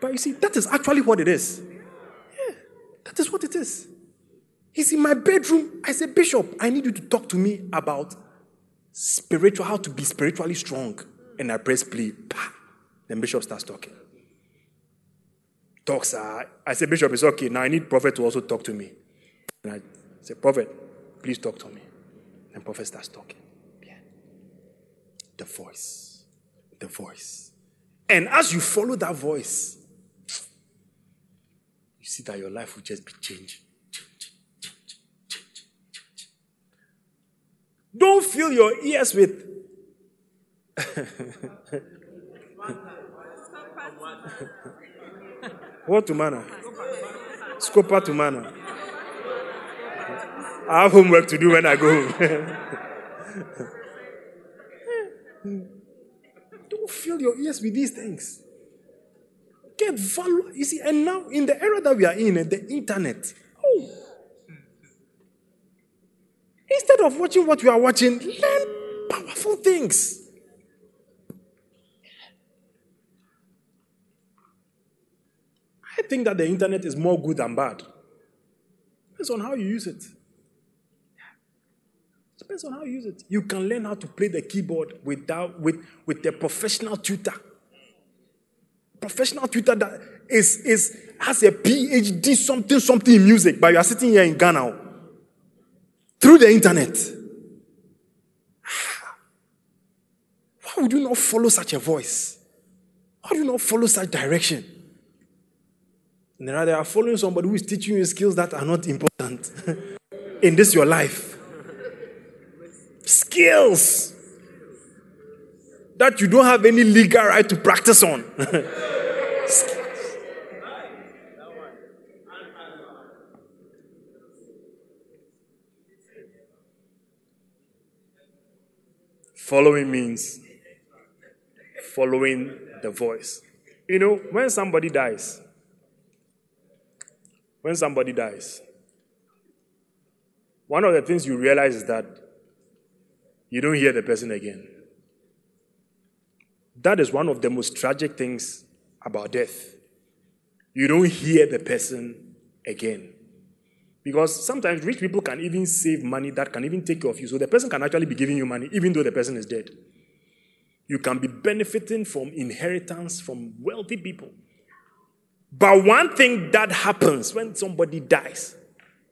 But you see, that is actually what it is. Yeah, that is what it is. He's in my bedroom. I said, Bishop, I need you to talk to me about spiritual, how to be spiritually strong. And I press play. Bah. Then Bishop starts talking. Talks. Uh, I say, Bishop, it's okay. Now I need Prophet to also talk to me. And I say, Prophet, please talk to me. And Prophet starts talking. Yeah. The voice. The voice. And as you follow that voice, you see that your life will just be changed. Change, change, change, change. Don't fill your ears with. what to manner? Scopa to manner. I have homework to do when I go home. Don't fill your ears with these things. Get value. You see, and now in the era that we are in, eh, the internet. Oh. Instead of watching what you are watching, learn powerful things. I think that the internet is more good than bad. Depends on how you use it. Depends on how you use it. You can learn how to play the keyboard without with, with a professional tutor. Professional tutor that is, is has a PhD something something in music, but you are sitting here in Ghana through the internet. Why would you not follow such a voice? Why do you not follow such direction? And rather, are following somebody who is teaching you skills that are not important in this your life. Skills that you don't have any legal right to practice on. Following means following the voice. You know, when somebody dies, when somebody dies, one of the things you realize is that you don't hear the person again. That is one of the most tragic things about death. You don't hear the person again. Because sometimes rich people can even save money that can even take care of you. So the person can actually be giving you money even though the person is dead. You can be benefiting from inheritance from wealthy people. But one thing that happens when somebody dies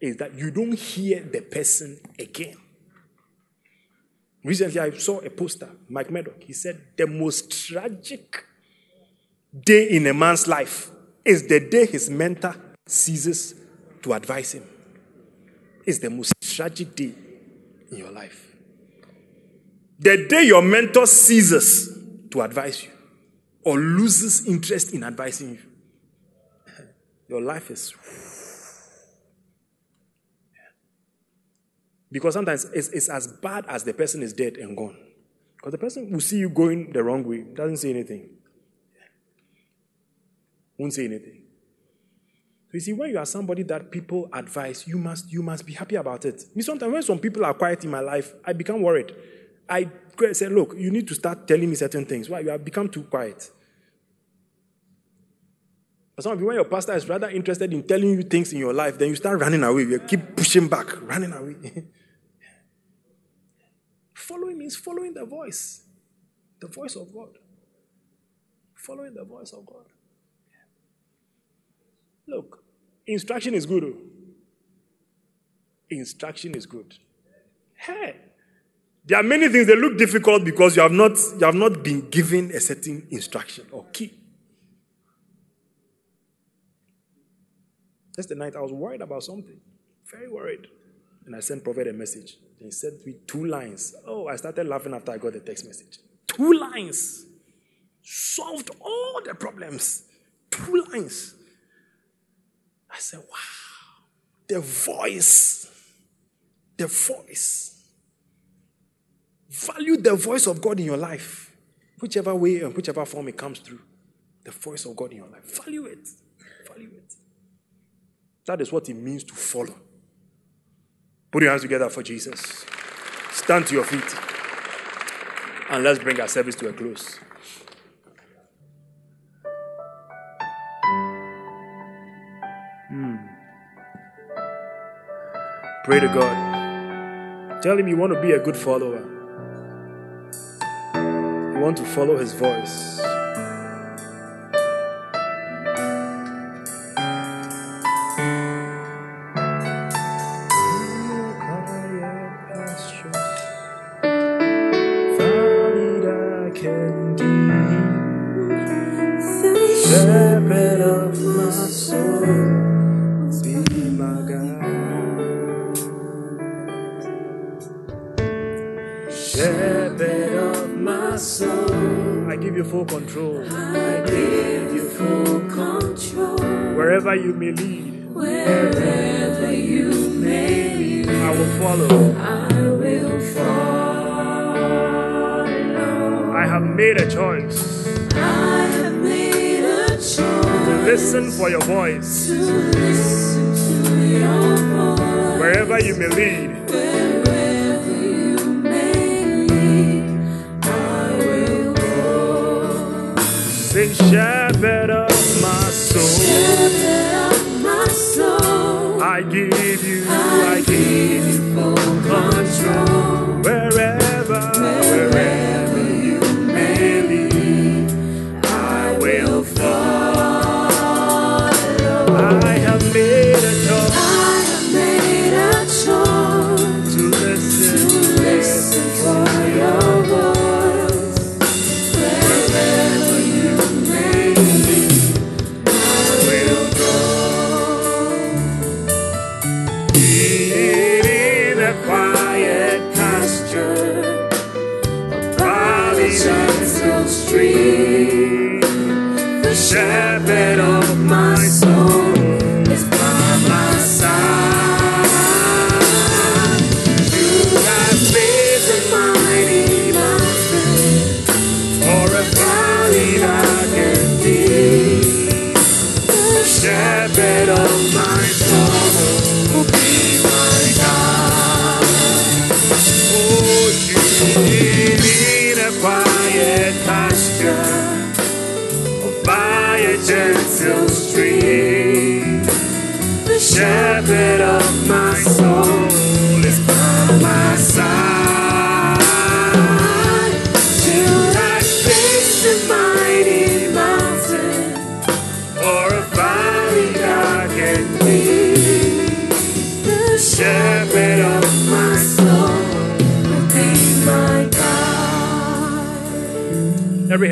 is that you don't hear the person again. Recently, I saw a poster, Mike Murdock. He said, The most tragic day in a man's life is the day his mentor ceases to advise him. It's the most tragic day in your life. The day your mentor ceases to advise you or loses interest in advising you, your life is. Because sometimes it's, it's as bad as the person is dead and gone. Because the person will see you going the wrong way, doesn't say anything. Won't say anything. So you see, when you are somebody that people advise, you must you must be happy about it. Me sometimes when some people are quiet in my life, I become worried. I say, look, you need to start telling me certain things. Why you have become too quiet. But some of you, when your pastor is rather interested in telling you things in your life, then you start running away. You keep pushing back, running away. following means following the voice, the voice of God. Following the voice of God. Look, instruction is good. oh. Instruction is good. Hey, there are many things that look difficult because you have not you have not been given a certain instruction or key. Just the night I was worried about something, very worried, and I sent Prophet a message. He sent me two lines. Oh, I started laughing after I got the text message. Two lines solved all the problems. Two lines. I said, wow, the voice, the voice. Value the voice of God in your life, whichever way and whichever form it comes through. The voice of God in your life. Value it. Value it. That is what it means to follow. Put your hands together for Jesus. Stand to your feet. And let's bring our service to a close. Hmm. Pray to God. Tell Him you want to be a good follower, you want to follow His voice. To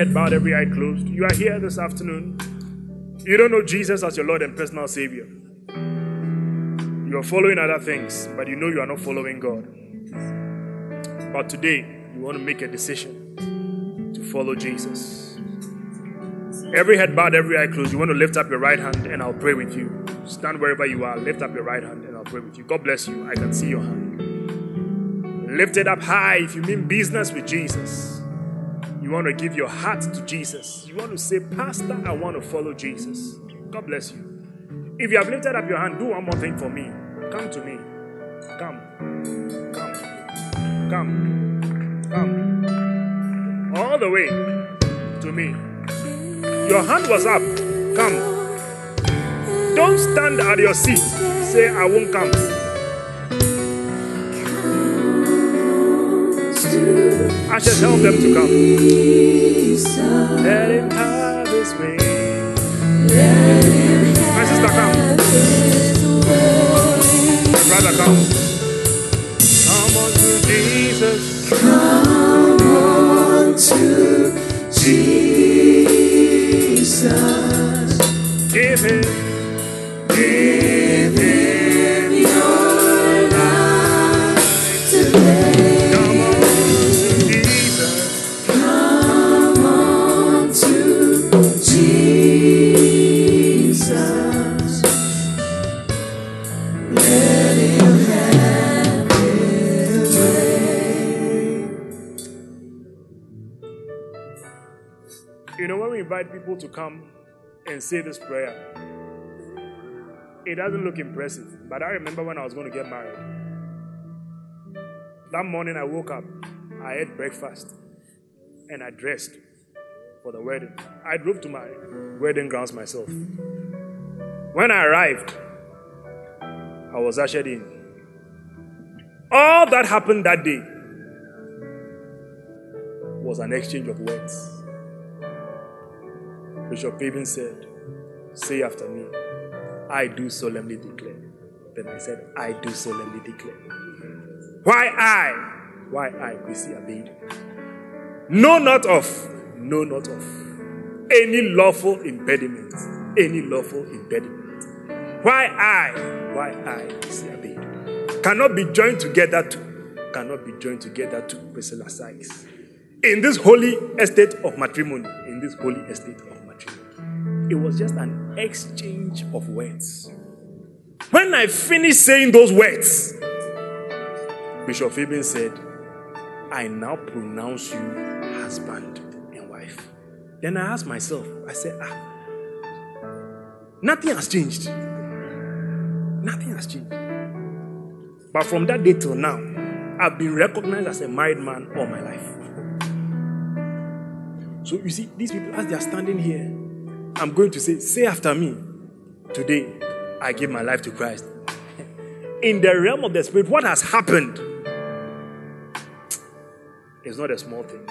head bowed, every eye closed. You are here this afternoon. You don't know Jesus as your Lord and personal Savior. You are following other things, but you know you are not following God. But today, you want to make a decision to follow Jesus. Every head bowed, every eye closed. You want to lift up your right hand and I'll pray with you. Stand wherever you are, lift up your right hand and I'll pray with you. God bless you. I can see your hand. Lift it up high if you mean business with Jesus. You want to give your heart to Jesus. You want to say, Pastor, I want to follow Jesus. God bless you. If you have lifted up your hand, do one more thing for me. Come to me. Come. Come. Come. Come. All the way to me. Your hand was up. Come. Don't stand at your seat. Say, I won't come. Ushers, help them to come. Let him have his way. My sister, come. My brother, come. Come on to Jesus. Give him. Give people to come and say this prayer, it doesn't look impressive. But I remember when I was going to get married. That morning I woke up, I ate breakfast, and I dressed for the wedding. I drove to my wedding grounds myself. When I arrived, I was ushered in. All that happened that day was an exchange of words. Bishop Fabian said, Say after me, I do solemnly declare. Then I said, I do solemnly declare. Why I? Why I, Chrissy Abed? No, not of, no, not of any lawful impediment. Any lawful impediment. Why I? Why I, Chrissy Abed? Cannot be joined together to, cannot be joined together to Priscilla Sykes. In this holy estate of matrimony, in this holy estate of matrimony, it was just an exchange of words. When I finished saying those words, Bishop Fabian said, I now pronounce you husband and wife. Then I asked myself, I said, ah, nothing has changed. Nothing has changed. But from that day till now, I've been recognized as a married man all my life. So you see, these people, as they are standing here, I'm going to say, say after me, today I give my life to Christ. In the realm of the spirit, what has happened is not a small thing.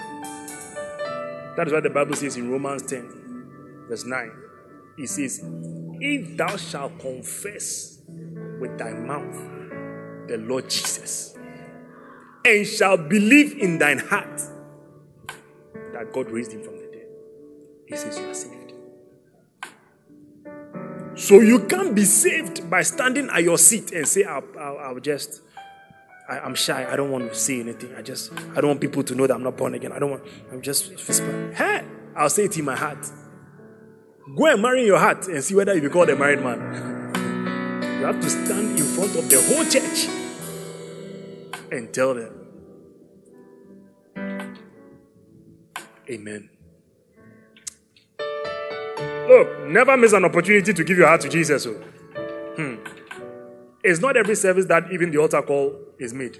That is what the Bible says in Romans 10, verse 9. It says, If thou shalt confess with thy mouth the Lord Jesus, and shalt believe in thine heart that God raised him from the dead, he says you are saved. So you can't be saved by standing at your seat and say, I'll, I'll, I'll just, I, am shy. I don't want to say anything. I just, I don't want people to know that I'm not born again. I don't want, I'm just. Hey, I'll say it in my heart. Go and marry your heart and see whether you be called a married man. You have to stand in front of the whole church and tell them, Amen. Look, never miss an opportunity to give your heart to Jesus. Oh. Hmm. It's not every service that even the altar call is made.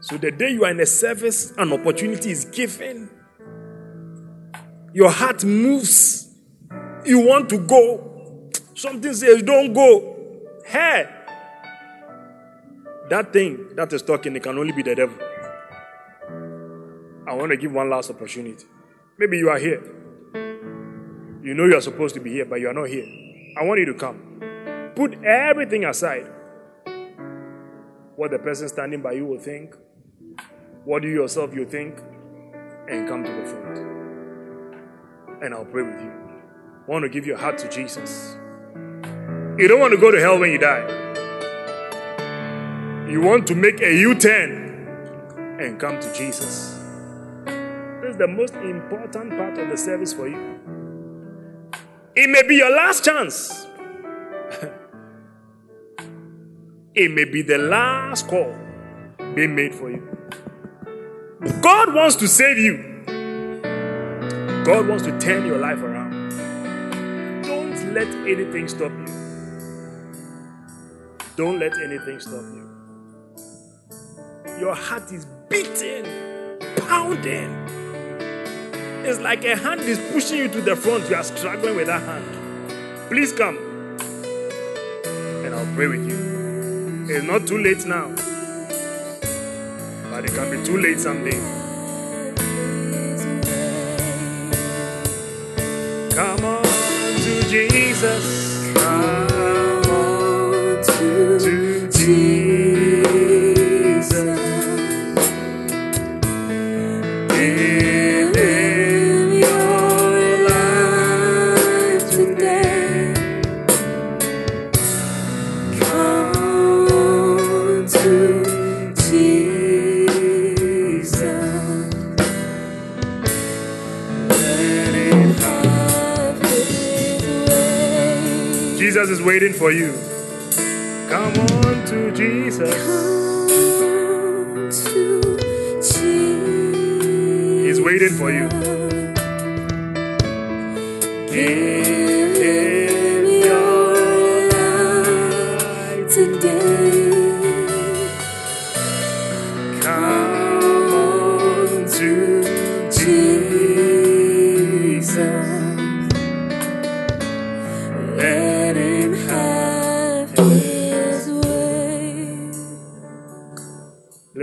So the day you are in a service, an opportunity is given. Your heart moves. You want to go. Something says, don't go. Hey! That thing that is talking, it can only be the devil. I want to give one last opportunity. Maybe you are here. You know you are supposed to be here, but you are not here. I want you to come. Put everything aside. What the person standing by you will think, what you yourself you think, and come to the front. And I'll pray with you. I want to give your heart to Jesus. You don't want to go to hell when you die. You want to make a U turn and come to Jesus. This is the most important part of the service for you. It may be your last chance. it may be the last call being made for you. God wants to save you. God wants to turn your life around. Don't let anything stop you. Don't let anything stop you. Your heart is beating, pounding. It's like a hand is pushing you to the front. You are struggling with that hand. Please come. And I'll pray with you. It's not too late now. But it can be too late someday. Come on to Jesus. Jesus is waiting for you. Come on to Jesus. He's waiting for you. Give him your Today, Come on to Jesus.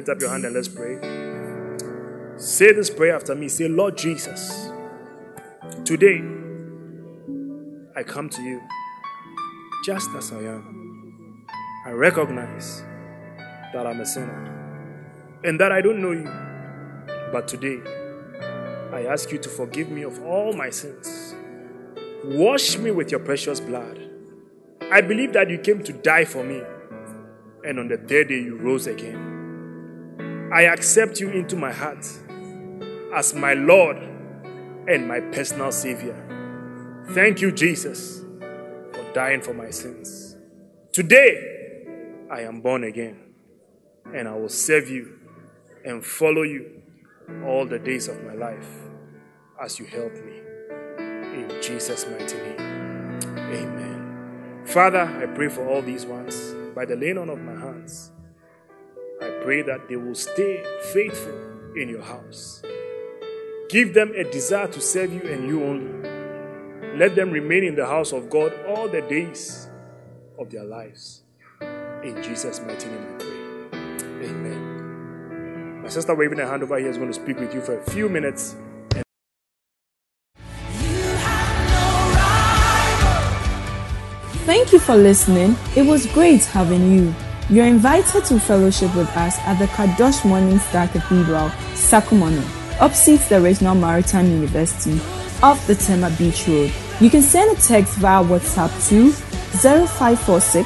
Lift up your hand and let's pray. Say this prayer after me. Say, Lord Jesus, today I come to you just as I am. I recognize that I'm a sinner and that I don't know you. But today, I ask you to forgive me of all my sins. Wash me with your precious blood. I believe that you came to die for me, and on the third day you rose again. I accept you into my heart as my Lord and my personal Savior. Thank you, Jesus, for dying for my sins. Today, I am born again, and I will serve you and follow you all the days of my life as you help me. In Jesus' mighty name, amen. Father, I pray for all these ones by the laying on of my hands. I pray that they will stay faithful in your house. Give them a desire to serve you and you only. Let them remain in the house of God all the days of their lives. In Jesus' mighty name I pray. Amen. My sister waving her hand over here is going to speak with you for a few minutes. Thank you for listening. It was great having you. You're invited to fellowship with us at the Kadosh Morning Star Cathedral, Sakumono, opposite the Regional Maritime University, off the Tema Beach Road. You can send a text via WhatsApp to 0546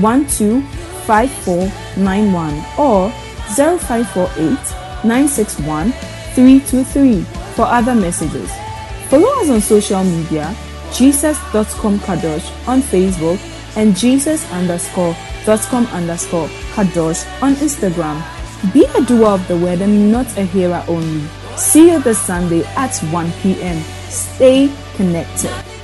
125491 or 0548 961 323 for other messages. Follow us on social media, jesus.com kadosh on Facebook and jesus underscore dot com underscore kadosh on Instagram. Be a doer of the word and not a hearer only. See you this Sunday at 1 p.m. Stay connected.